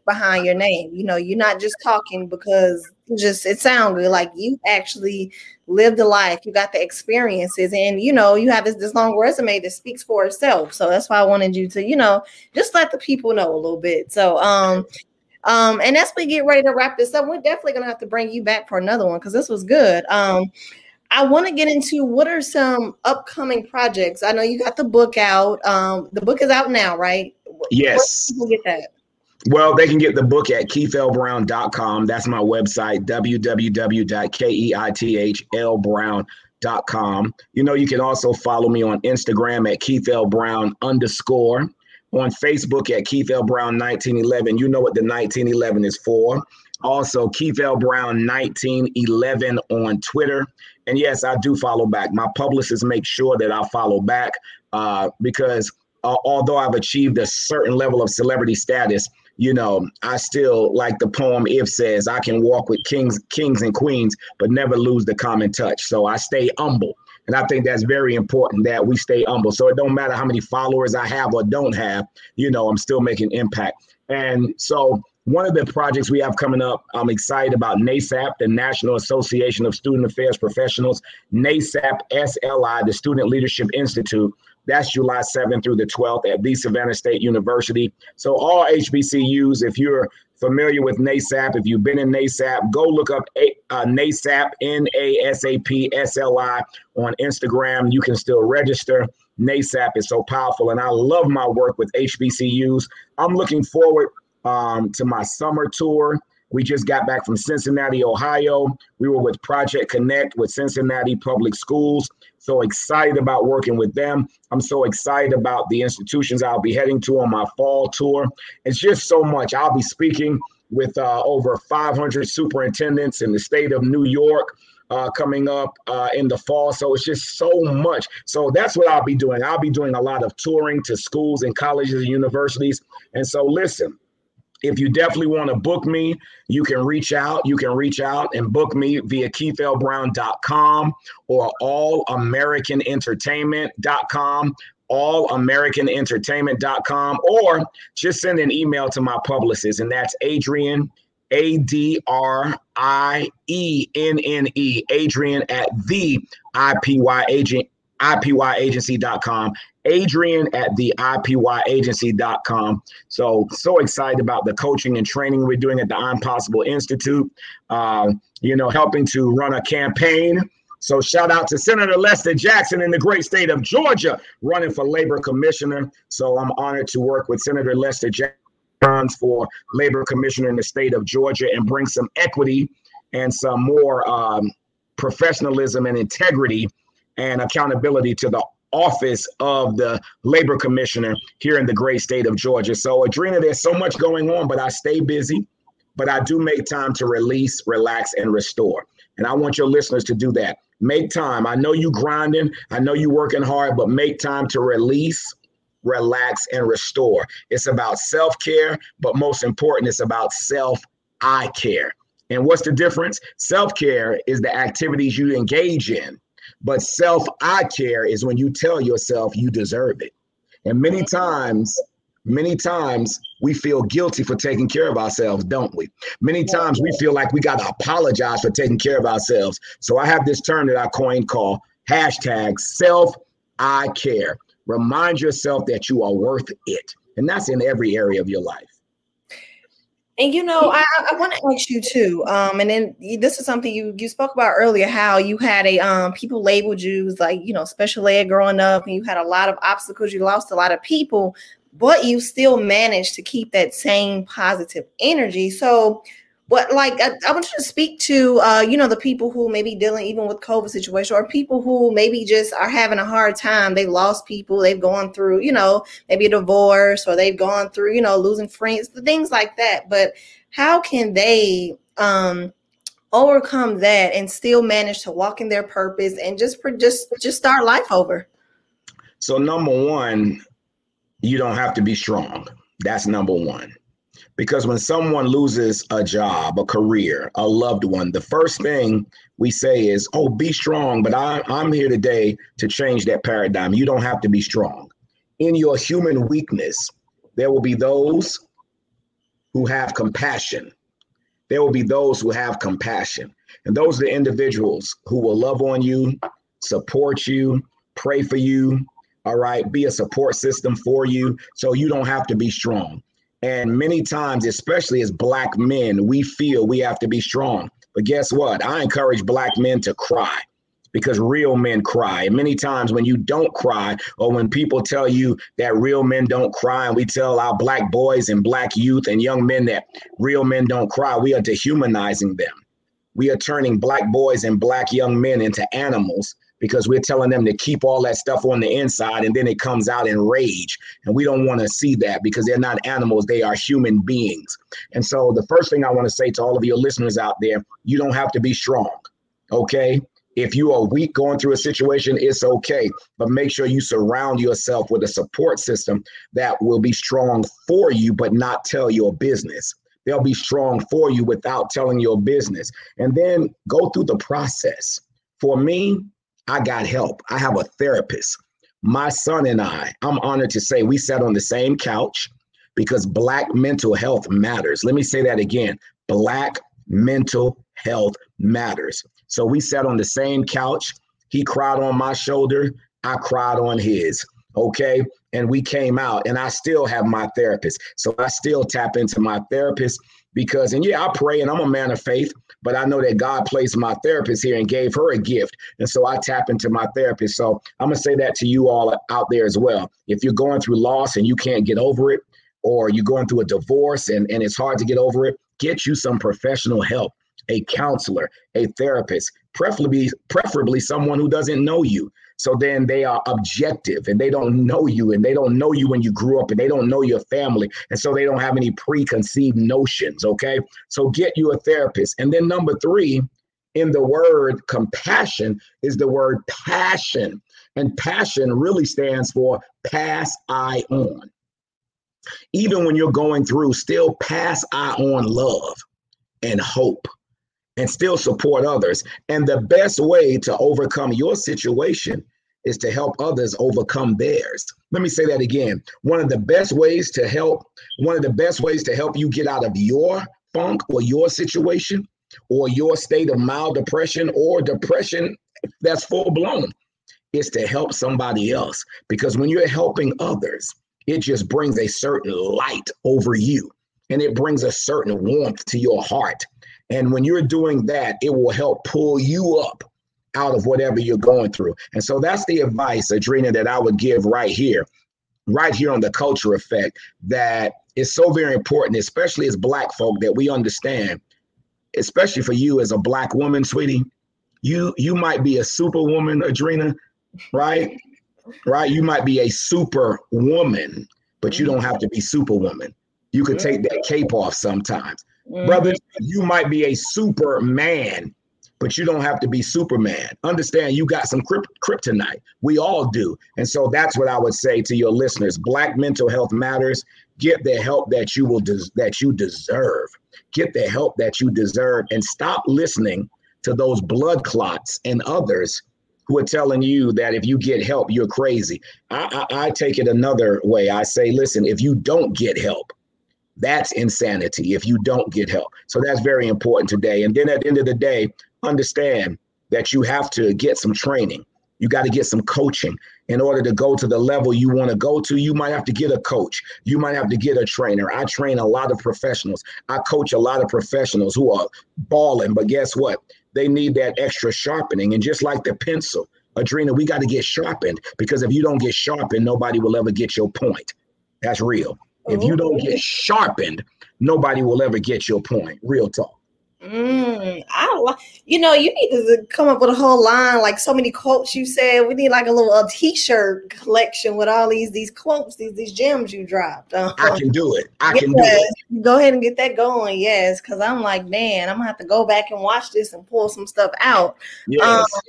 behind your name. You know, you're not just talking because just it sounds good. Like you actually lived the life, you got the experiences, and you know, you have this, this long resume that speaks for itself. So that's why I wanted you to, you know, just let the people know a little bit. So um um, and as we get ready to wrap this up, we're definitely gonna have to bring you back for another one because this was good. Um, I want to get into what are some upcoming projects. I know you got the book out. Um, the book is out now, right? Yes. Where people get that? Well, they can get the book at keithlbrown.com. That's my website, www.keithlbrown.com. You know, you can also follow me on Instagram at keithlbrown underscore, on Facebook at Keith L. Brown 1911. You know what the 1911 is for. Also, Keith L. Brown 1911 on Twitter. And yes, I do follow back. My publicists make sure that I follow back uh, because uh, although I've achieved a certain level of celebrity status, you know, I still like the poem if says I can walk with kings, kings and queens, but never lose the common touch. So I stay humble. And I think that's very important that we stay humble. So it don't matter how many followers I have or don't have, you know, I'm still making impact. And so one of the projects we have coming up, I'm excited about NASAP, the National Association of Student Affairs Professionals, NASAP SLI, the Student Leadership Institute. That's July 7th through the 12th at the Savannah State University. So all HBCUs, if you're familiar with NASAP, if you've been in NASAP, go look up uh, NASAP, N A S A P S L I on Instagram. You can still register. NASAP is so powerful, and I love my work with HBCUs. I'm looking forward um, to my summer tour. We just got back from Cincinnati, Ohio. We were with Project Connect with Cincinnati Public Schools. So excited about working with them. I'm so excited about the institutions I'll be heading to on my fall tour. It's just so much. I'll be speaking with uh, over 500 superintendents in the state of New York. Uh, coming up uh, in the fall. So it's just so much. So that's what I'll be doing. I'll be doing a lot of touring to schools and colleges and universities. And so, listen, if you definitely want to book me, you can reach out. You can reach out and book me via keithlbrown.com or allamericanentertainment.com, allamericanentertainment.com, or just send an email to my publicist, and that's adrienne A D R I E N N E, Adrienne at the IPY agent. IPYagency.com. Adrienne at the IPYagency.com. So, so excited about the coaching and training we're doing at the I'm Possible Institute. Uh, you know, helping to run a campaign. So, shout out to Senator Lester Jackson in the great state of Georgia, running for labor commissioner. So, I'm honored to work with Senator Lester Jackson for labor commissioner in the state of Georgia and bring some equity and some more um, professionalism and integrity and accountability to the office of the labor commissioner here in the great state of Georgia. So, Adrena, there's so much going on, but I stay busy, but I do make time to release, relax, and restore. And I want your listeners to do that. Make time. I know you grinding, I know you working hard, but make time to release, relax, and restore. It's about self care, but most important, it's about self eye care. And what's the difference? Self care is the activities you engage in but self I care is when you tell yourself you deserve it. And many times, many times we feel guilty for taking care of ourselves, don't we? Many times we feel like we got to apologize for taking care of ourselves. So I have this term that I coined called hashtag self eye care. Remind yourself that you are worth it. And that's in every area of your life. And you know, I, I want to ask you too. Um, and then this is something you you spoke about earlier, how you had a um people labeled you as like you know special ed growing up, and you had a lot of obstacles. You lost a lot of people, but you still managed to keep that same positive energy. So, but like I, I, want you to speak to uh, you know the people who may be dealing even with COVID situation or people who maybe just are having a hard time. They've lost people, they've gone through, you know, maybe a divorce or they've gone through, you know, losing friends, things like that. But how can they um overcome that and still manage to walk in their purpose and just just just start life over? So number one, you don't have to be strong. That's number one. Because when someone loses a job, a career, a loved one, the first thing we say is, oh, be strong. But I, I'm here today to change that paradigm. You don't have to be strong. In your human weakness, there will be those who have compassion. There will be those who have compassion. And those are the individuals who will love on you, support you, pray for you, all right, be a support system for you so you don't have to be strong. And many times, especially as Black men, we feel we have to be strong. But guess what? I encourage Black men to cry because real men cry. And many times when you don't cry, or when people tell you that real men don't cry, and we tell our Black boys and Black youth and young men that real men don't cry, we are dehumanizing them. We are turning Black boys and Black young men into animals because we're telling them to keep all that stuff on the inside and then it comes out in rage. And we don't want to see that because they're not animals, they are human beings. And so, the first thing I want to say to all of your listeners out there you don't have to be strong, okay? If you are weak going through a situation, it's okay. But make sure you surround yourself with a support system that will be strong for you, but not tell your business. They'll be strong for you without telling your business. And then go through the process. For me, I got help. I have a therapist. My son and I, I'm honored to say we sat on the same couch because Black mental health matters. Let me say that again Black mental health matters. So we sat on the same couch. He cried on my shoulder. I cried on his. Okay. And we came out, and I still have my therapist. So I still tap into my therapist because, and yeah, I pray and I'm a man of faith, but I know that God placed my therapist here and gave her a gift. And so I tap into my therapist. So I'm going to say that to you all out there as well. If you're going through loss and you can't get over it, or you're going through a divorce and, and it's hard to get over it, get you some professional help, a counselor, a therapist, preferably preferably someone who doesn't know you. So then they are objective and they don't know you and they don't know you when you grew up and they don't know your family. And so they don't have any preconceived notions. Okay. So get you a therapist. And then number three, in the word compassion is the word passion. And passion really stands for pass I on. Even when you're going through, still pass I on love and hope and still support others. And the best way to overcome your situation is to help others overcome theirs. Let me say that again. One of the best ways to help, one of the best ways to help you get out of your funk or your situation or your state of mild depression or depression that's full blown is to help somebody else. Because when you're helping others, it just brings a certain light over you and it brings a certain warmth to your heart and when you're doing that, it will help pull you up out of whatever you're going through. And so that's the advice, Adrena, that I would give right here, right here on the culture effect, that is so very important, especially as Black folk, that we understand, especially for you as a Black woman, sweetie. You you might be a superwoman, Adrena, right? right? You might be a super woman, but you don't mm-hmm. have to be superwoman. You could take that cape off sometimes. Mm-hmm. Brother, you might be a superman, but you don't have to be Superman. Understand, you got some krypt- kryptonite. We all do. And so that's what I would say to your listeners. Black mental health matters. Get the help that you will des- that you deserve. Get the help that you deserve and stop listening to those blood clots and others who are telling you that if you get help, you're crazy. I, I, I take it another way. I say, listen, if you don't get help, that's insanity if you don't get help. So that's very important today. And then at the end of the day, understand that you have to get some training. You got to get some coaching in order to go to the level you want to go to. You might have to get a coach. You might have to get a trainer. I train a lot of professionals. I coach a lot of professionals who are balling, but guess what? They need that extra sharpening. And just like the pencil, Adrena, we got to get sharpened because if you don't get sharpened, nobody will ever get your point. That's real. If you don't get sharpened, nobody will ever get your point. Real talk. Mm, I you know you need to come up with a whole line like so many quotes you said. We need like a little a t-shirt collection with all these these quotes, these these gems you dropped. Uh, I can do it. I yes, can do it. Go ahead and get that going. Yes, because I'm like, man, I'm gonna have to go back and watch this and pull some stuff out. Yes. Um,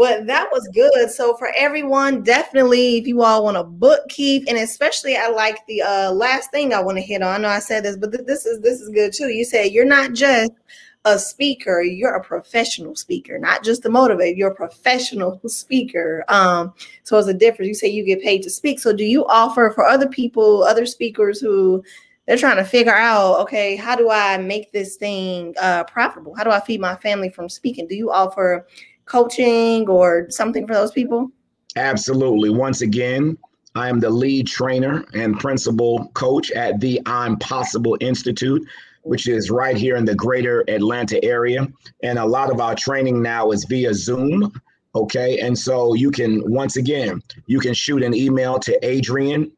but that was good. So for everyone, definitely, if you all want to book Keith, and especially I like the uh, last thing I want to hit on. I know I said this, but th- this is this is good too. You said you're not just a speaker, you're a professional speaker, not just a motivator. You're a professional speaker. Um, so it's a difference. You say you get paid to speak. So do you offer for other people, other speakers who they're trying to figure out, okay, how do I make this thing uh, profitable? How do I feed my family from speaking? Do you offer coaching or something for those people? Absolutely. Once again, I am the lead trainer and principal coach at the I'm Possible Institute, which is right here in the greater Atlanta area. And a lot of our training now is via Zoom. Okay. And so you can, once again, you can shoot an email to Adrienne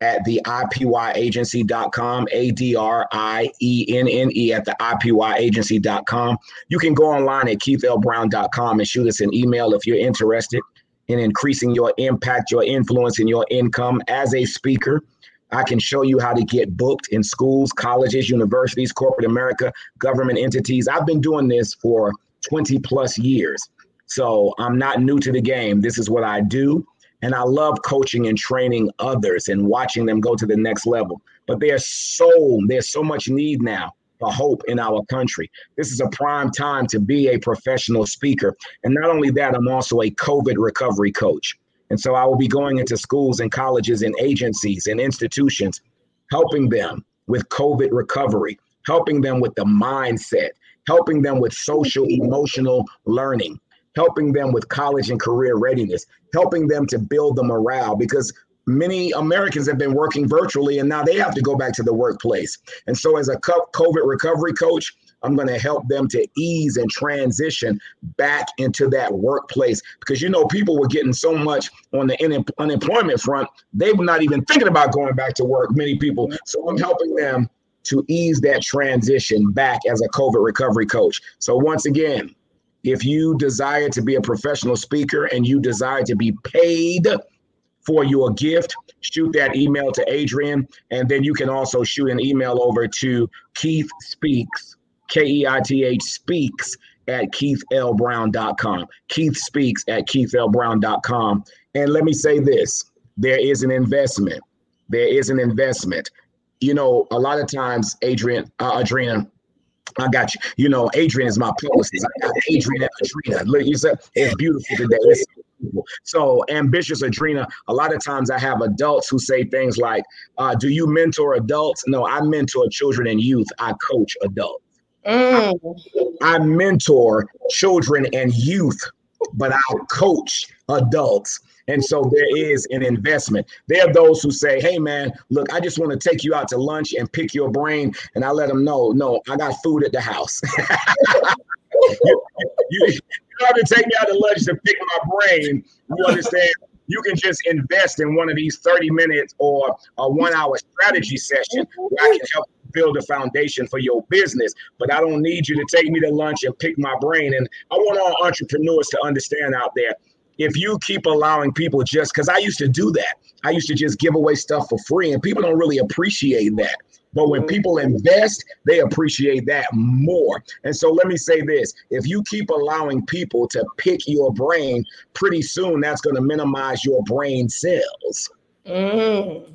at the IPYagency.com, A D R I E N N E at the IPYagency.com. You can go online at keithlbrown.com and shoot us an email if you're interested in increasing your impact, your influence, and your income as a speaker. I can show you how to get booked in schools, colleges, universities, corporate America, government entities. I've been doing this for 20 plus years. So I'm not new to the game. This is what I do. And I love coaching and training others and watching them go to the next level. But there's so there's so much need now for hope in our country. This is a prime time to be a professional speaker. And not only that, I'm also a COVID recovery coach. And so I will be going into schools and colleges and agencies and institutions, helping them with COVID recovery, helping them with the mindset, helping them with social emotional learning, helping them with college and career readiness, helping them to build the morale because many Americans have been working virtually and now they have to go back to the workplace. And so, as a COVID recovery coach, I'm going to help them to ease and transition back into that workplace because you know people were getting so much on the unemployment front, they were not even thinking about going back to work. Many people, so I'm helping them to ease that transition back as a COVID recovery coach. So once again, if you desire to be a professional speaker and you desire to be paid for your gift, shoot that email to Adrienne. And then you can also shoot an email over to Keith Speaks, K E I T H Speaks at keithlbrown.com. Keith Speaks at keithlbrown.com. And let me say this there is an investment. There is an investment. You know, a lot of times, Adrienne, uh, Adrena, I got you. You know, Adrienne is my publicist. I got Adrienne and Adrena. Look, you said it's beautiful today. It's beautiful. So ambitious Adrena. A lot of times I have adults who say things like, uh, "Do you mentor adults?" No, I mentor children and youth. I coach adults. Mm. I, I mentor children and youth, but I coach adults. And so there is an investment. There are those who say, hey, man, look, I just want to take you out to lunch and pick your brain. And I let them know, no, I got food at the house. you, you, have to take me out to lunch to pick my brain. You understand? You can just invest in one of these 30 minutes or a one hour strategy session where I can help build a foundation for your business. But I don't need you to take me to lunch and pick my brain. And I want all entrepreneurs to understand out there if you keep allowing people just because I used to do that, I used to just give away stuff for free, and people don't really appreciate that. But when people invest, they appreciate that more. And so let me say this if you keep allowing people to pick your brain, pretty soon that's going to minimize your brain cells. Mm.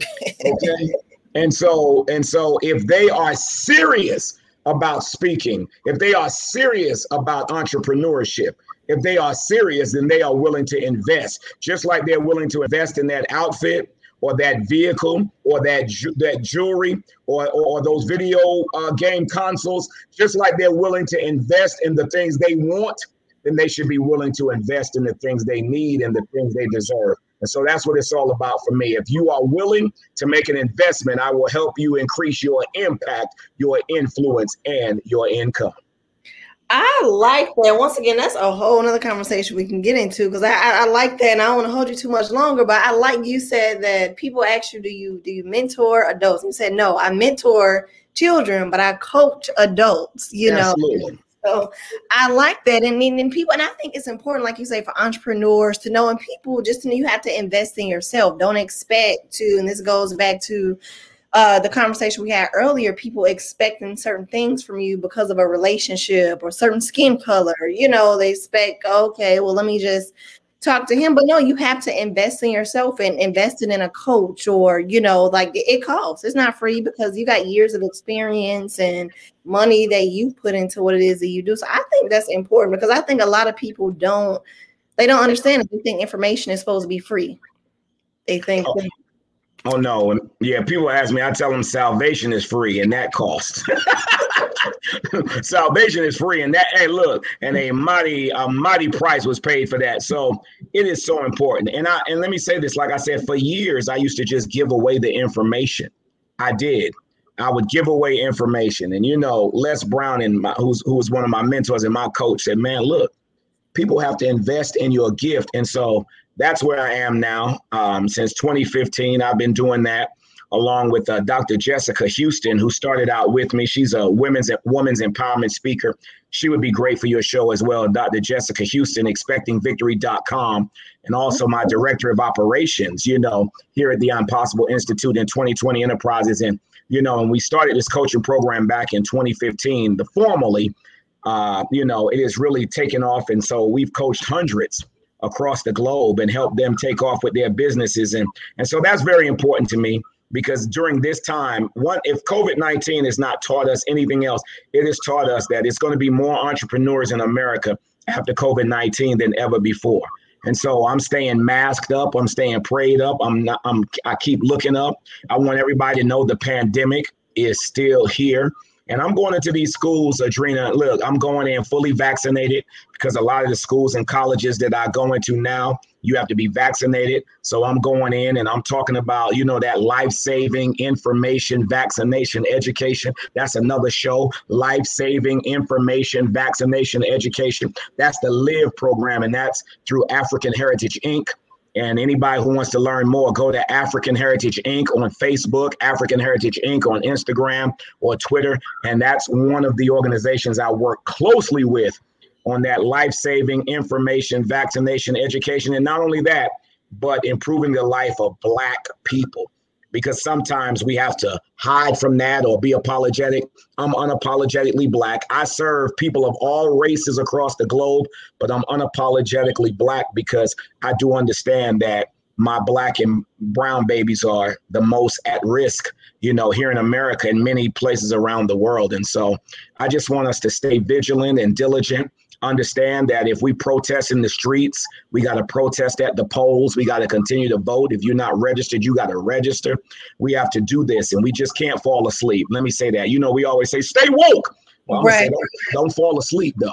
okay. And so, and so if they are serious about speaking, if they are serious about entrepreneurship, if they are serious, then they are willing to invest, just like they're willing to invest in that outfit or that vehicle or that ju- that jewelry or, or, those video uh, game consoles, just like they're willing to invest in the things they want, then they should be willing to invest in the things they need and the things they deserve. And so that's what it's all about for me. If you are willing to make an investment, I will help you increase your impact, your influence, and your income. I like that. Once again, that's a whole other conversation we can get into because I, I, I, like that, and I don't want to hold you too much longer. But I like you said that people ask you, "Do you do you mentor adults?" You said, "No, I mentor children, but I coach adults." You Absolutely. know. So I like that, and then people, and I think it's important, like you say, for entrepreneurs to know, and people just to know you have to invest in yourself. Don't expect to, and this goes back to uh, the conversation we had earlier, people expecting certain things from you because of a relationship or certain skin color. You know, they expect, okay, well, let me just talk to him. But no, you have to invest in yourself and invest in a coach or, you know, like it costs. It's not free because you got years of experience and money that you put into what it is that you do. So I think that's important because I think a lot of people don't, they don't understand. They think information is supposed to be free. They think. Oh Oh no, yeah. People ask me, I tell them salvation is free, and that costs. salvation is free, and that hey, look, and a mighty, a mighty price was paid for that. So it is so important. And I and let me say this, like I said, for years I used to just give away the information. I did. I would give away information, and you know, Les Brown, and my, who's who was one of my mentors and my coach, said, "Man, look, people have to invest in your gift," and so that's where I am now. Um, since 2015, I've been doing that along with uh, Dr. Jessica Houston, who started out with me. She's a women's women's empowerment speaker. She would be great for your show as well, Dr. Jessica Houston, expectingvictory.com, and also my director of operations, you know, here at the I'm Possible Institute in 2020 Enterprises. And, you know, and we started this coaching program back in 2015, the formally, uh, you know, it has really taken off. And so we've coached hundreds across the globe and helped them take off with their businesses. And, and so that's very important to me because during this time, one, if COVID 19 has not taught us anything else, it has taught us that it's going to be more entrepreneurs in America after COVID 19 than ever before. And so I'm staying masked up. I'm staying prayed up. I'm not, I'm, I keep looking up. I want everybody to know the pandemic is still here. And I'm going into these schools, Adrienne. Look, I'm going in fully vaccinated because a lot of the schools and colleges that I go into now, you have to be vaccinated. So I'm going in and I'm talking about, you know, that life saving information, vaccination, education. That's another show. Life saving information, vaccination, education. That's the LIVE program, and that's through African Heritage Inc. And anybody who wants to learn more, go to African Heritage Inc. on Facebook, African Heritage Inc. on Instagram or Twitter. And that's one of the organizations I work closely with on that life saving information, vaccination, education. And not only that, but improving the life of Black people because sometimes we have to hide from that or be apologetic. I'm unapologetically black. I serve people of all races across the globe, but I'm unapologetically black because I do understand that my black and brown babies are the most at risk, you know, here in America and many places around the world. And so I just want us to stay vigilant and diligent understand that if we protest in the streets, we got to protest at the polls. We got to continue to vote. If you're not registered, you got to register. We have to do this, and we just can't fall asleep. Let me say that. You know, we always say, stay woke. Well, right. Say, don't, don't fall asleep, though.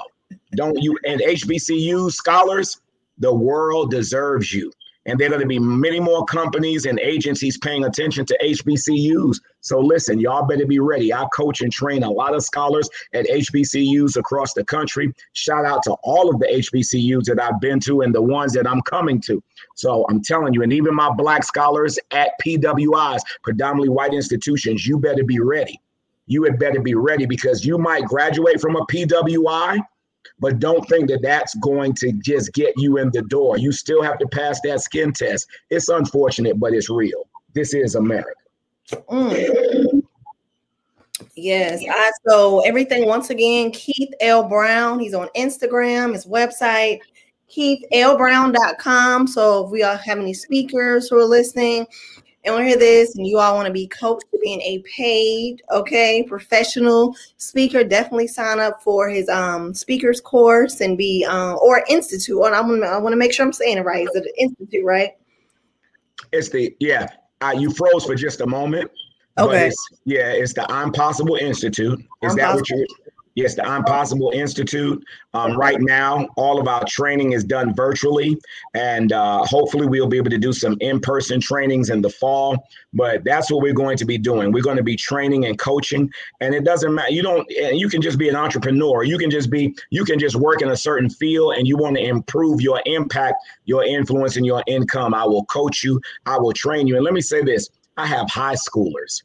Don't you? And HBCU scholars, the world deserves you. And there are going to be many more companies and agencies paying attention to HBCUs. So listen, y'all better be ready. I coach and train a lot of scholars at HBCUs across the country. Shout out to all of the HBCUs that I've been to and the ones that I'm coming to. So I'm telling you, and even my black scholars at PWIs, predominantly white institutions, you better be ready. You had better be ready because you might graduate from a PWI but don't think that that's going to just get you in the door. You still have to pass that skin test. It's unfortunate, but it's real. This is America. Mm. Yes. I, so everything once again, Keith L. Brown. He's on Instagram, his website, keithlbrown.com. So if we all have any speakers who are listening, and want to hear this and you all want to be coached to being a paid, okay, professional speaker, definitely sign up for his um speakers course and be um or institute. And I want I want to make sure I'm saying it right. Is it an institute, right? It's the yeah. Uh, you froze for just a moment. Okay. It's, yeah, it's the I'm Possible Institute. Is I'm that possible. what you Yes, the I'm Possible Institute. Um, right now, all of our training is done virtually, and uh, hopefully, we'll be able to do some in person trainings in the fall. But that's what we're going to be doing. We're going to be training and coaching, and it doesn't matter. You don't. You can just be an entrepreneur. You can just be. You can just work in a certain field, and you want to improve your impact, your influence, and your income. I will coach you. I will train you. And let me say this: I have high schoolers.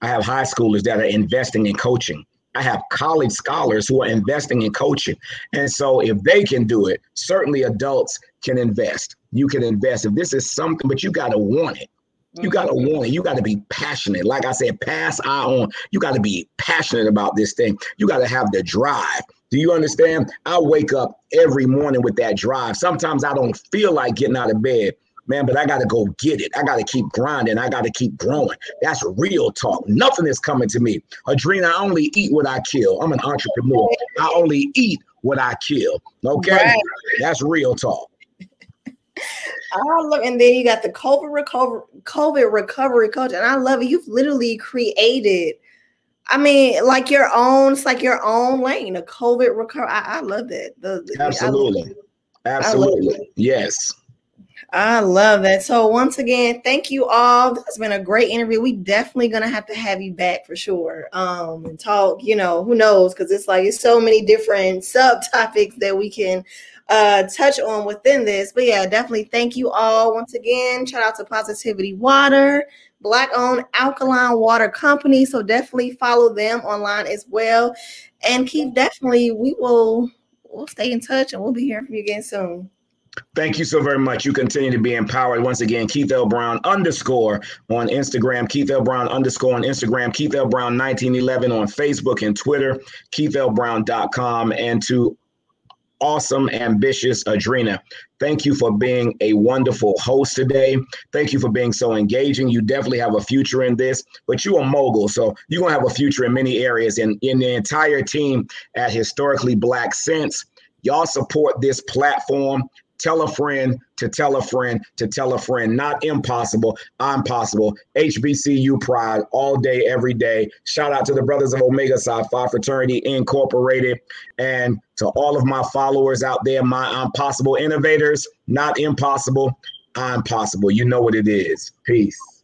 I have high schoolers that are investing in coaching. I have college scholars who are investing in coaching. And so if they can do it, certainly adults can invest. You can invest. If this is something, but you got to want it. You mm-hmm. got to want it. You got to be passionate. Like I said, pass I on. You got to be passionate about this thing. You got to have the drive. Do you understand? I wake up every morning with that drive. Sometimes I don't feel like getting out of bed man, but I got to go get it. I got to keep grinding. I got to keep growing. That's real talk. Nothing is coming to me. Adrienne, I only eat what I kill. I'm an entrepreneur. I only eat what I kill. Okay. Right. That's real talk. I love, and then you got the COVID recovery, COVID recovery coach, and I love it. You've literally created, I mean, like your own, it's like your own lane, a COVID recovery. I, I love that. The, Absolutely, absolutely, yes. I love that. So once again, thank you all. It's been a great interview. We definitely gonna have to have you back for sure. Um, and talk. You know, who knows? Because it's like it's so many different subtopics that we can uh, touch on within this. But yeah, definitely thank you all once again. Shout out to Positivity Water, Black owned alkaline water company. So definitely follow them online as well. And keep definitely, we will we'll stay in touch and we'll be hearing from you again soon. Thank you so very much. You continue to be empowered. Once again, Keith L. Brown underscore on Instagram, Keith L. Brown underscore on Instagram, Keith L. Brown 1911 on Facebook and Twitter, KeithLBrown.com, and to awesome, ambitious Adrienne. Thank you for being a wonderful host today. Thank you for being so engaging. You definitely have a future in this, but you're a mogul, so you're gonna have a future in many areas. And in the entire team at Historically Black Sense, y'all support this platform tell a friend to tell a friend to tell a friend. Not impossible. I'm possible. HBCU pride all day, every day. Shout out to the brothers of Omega Psi Phi Fraternity Incorporated and to all of my followers out there, my I'm possible innovators. Not impossible. I'm possible. You know what it is. Peace.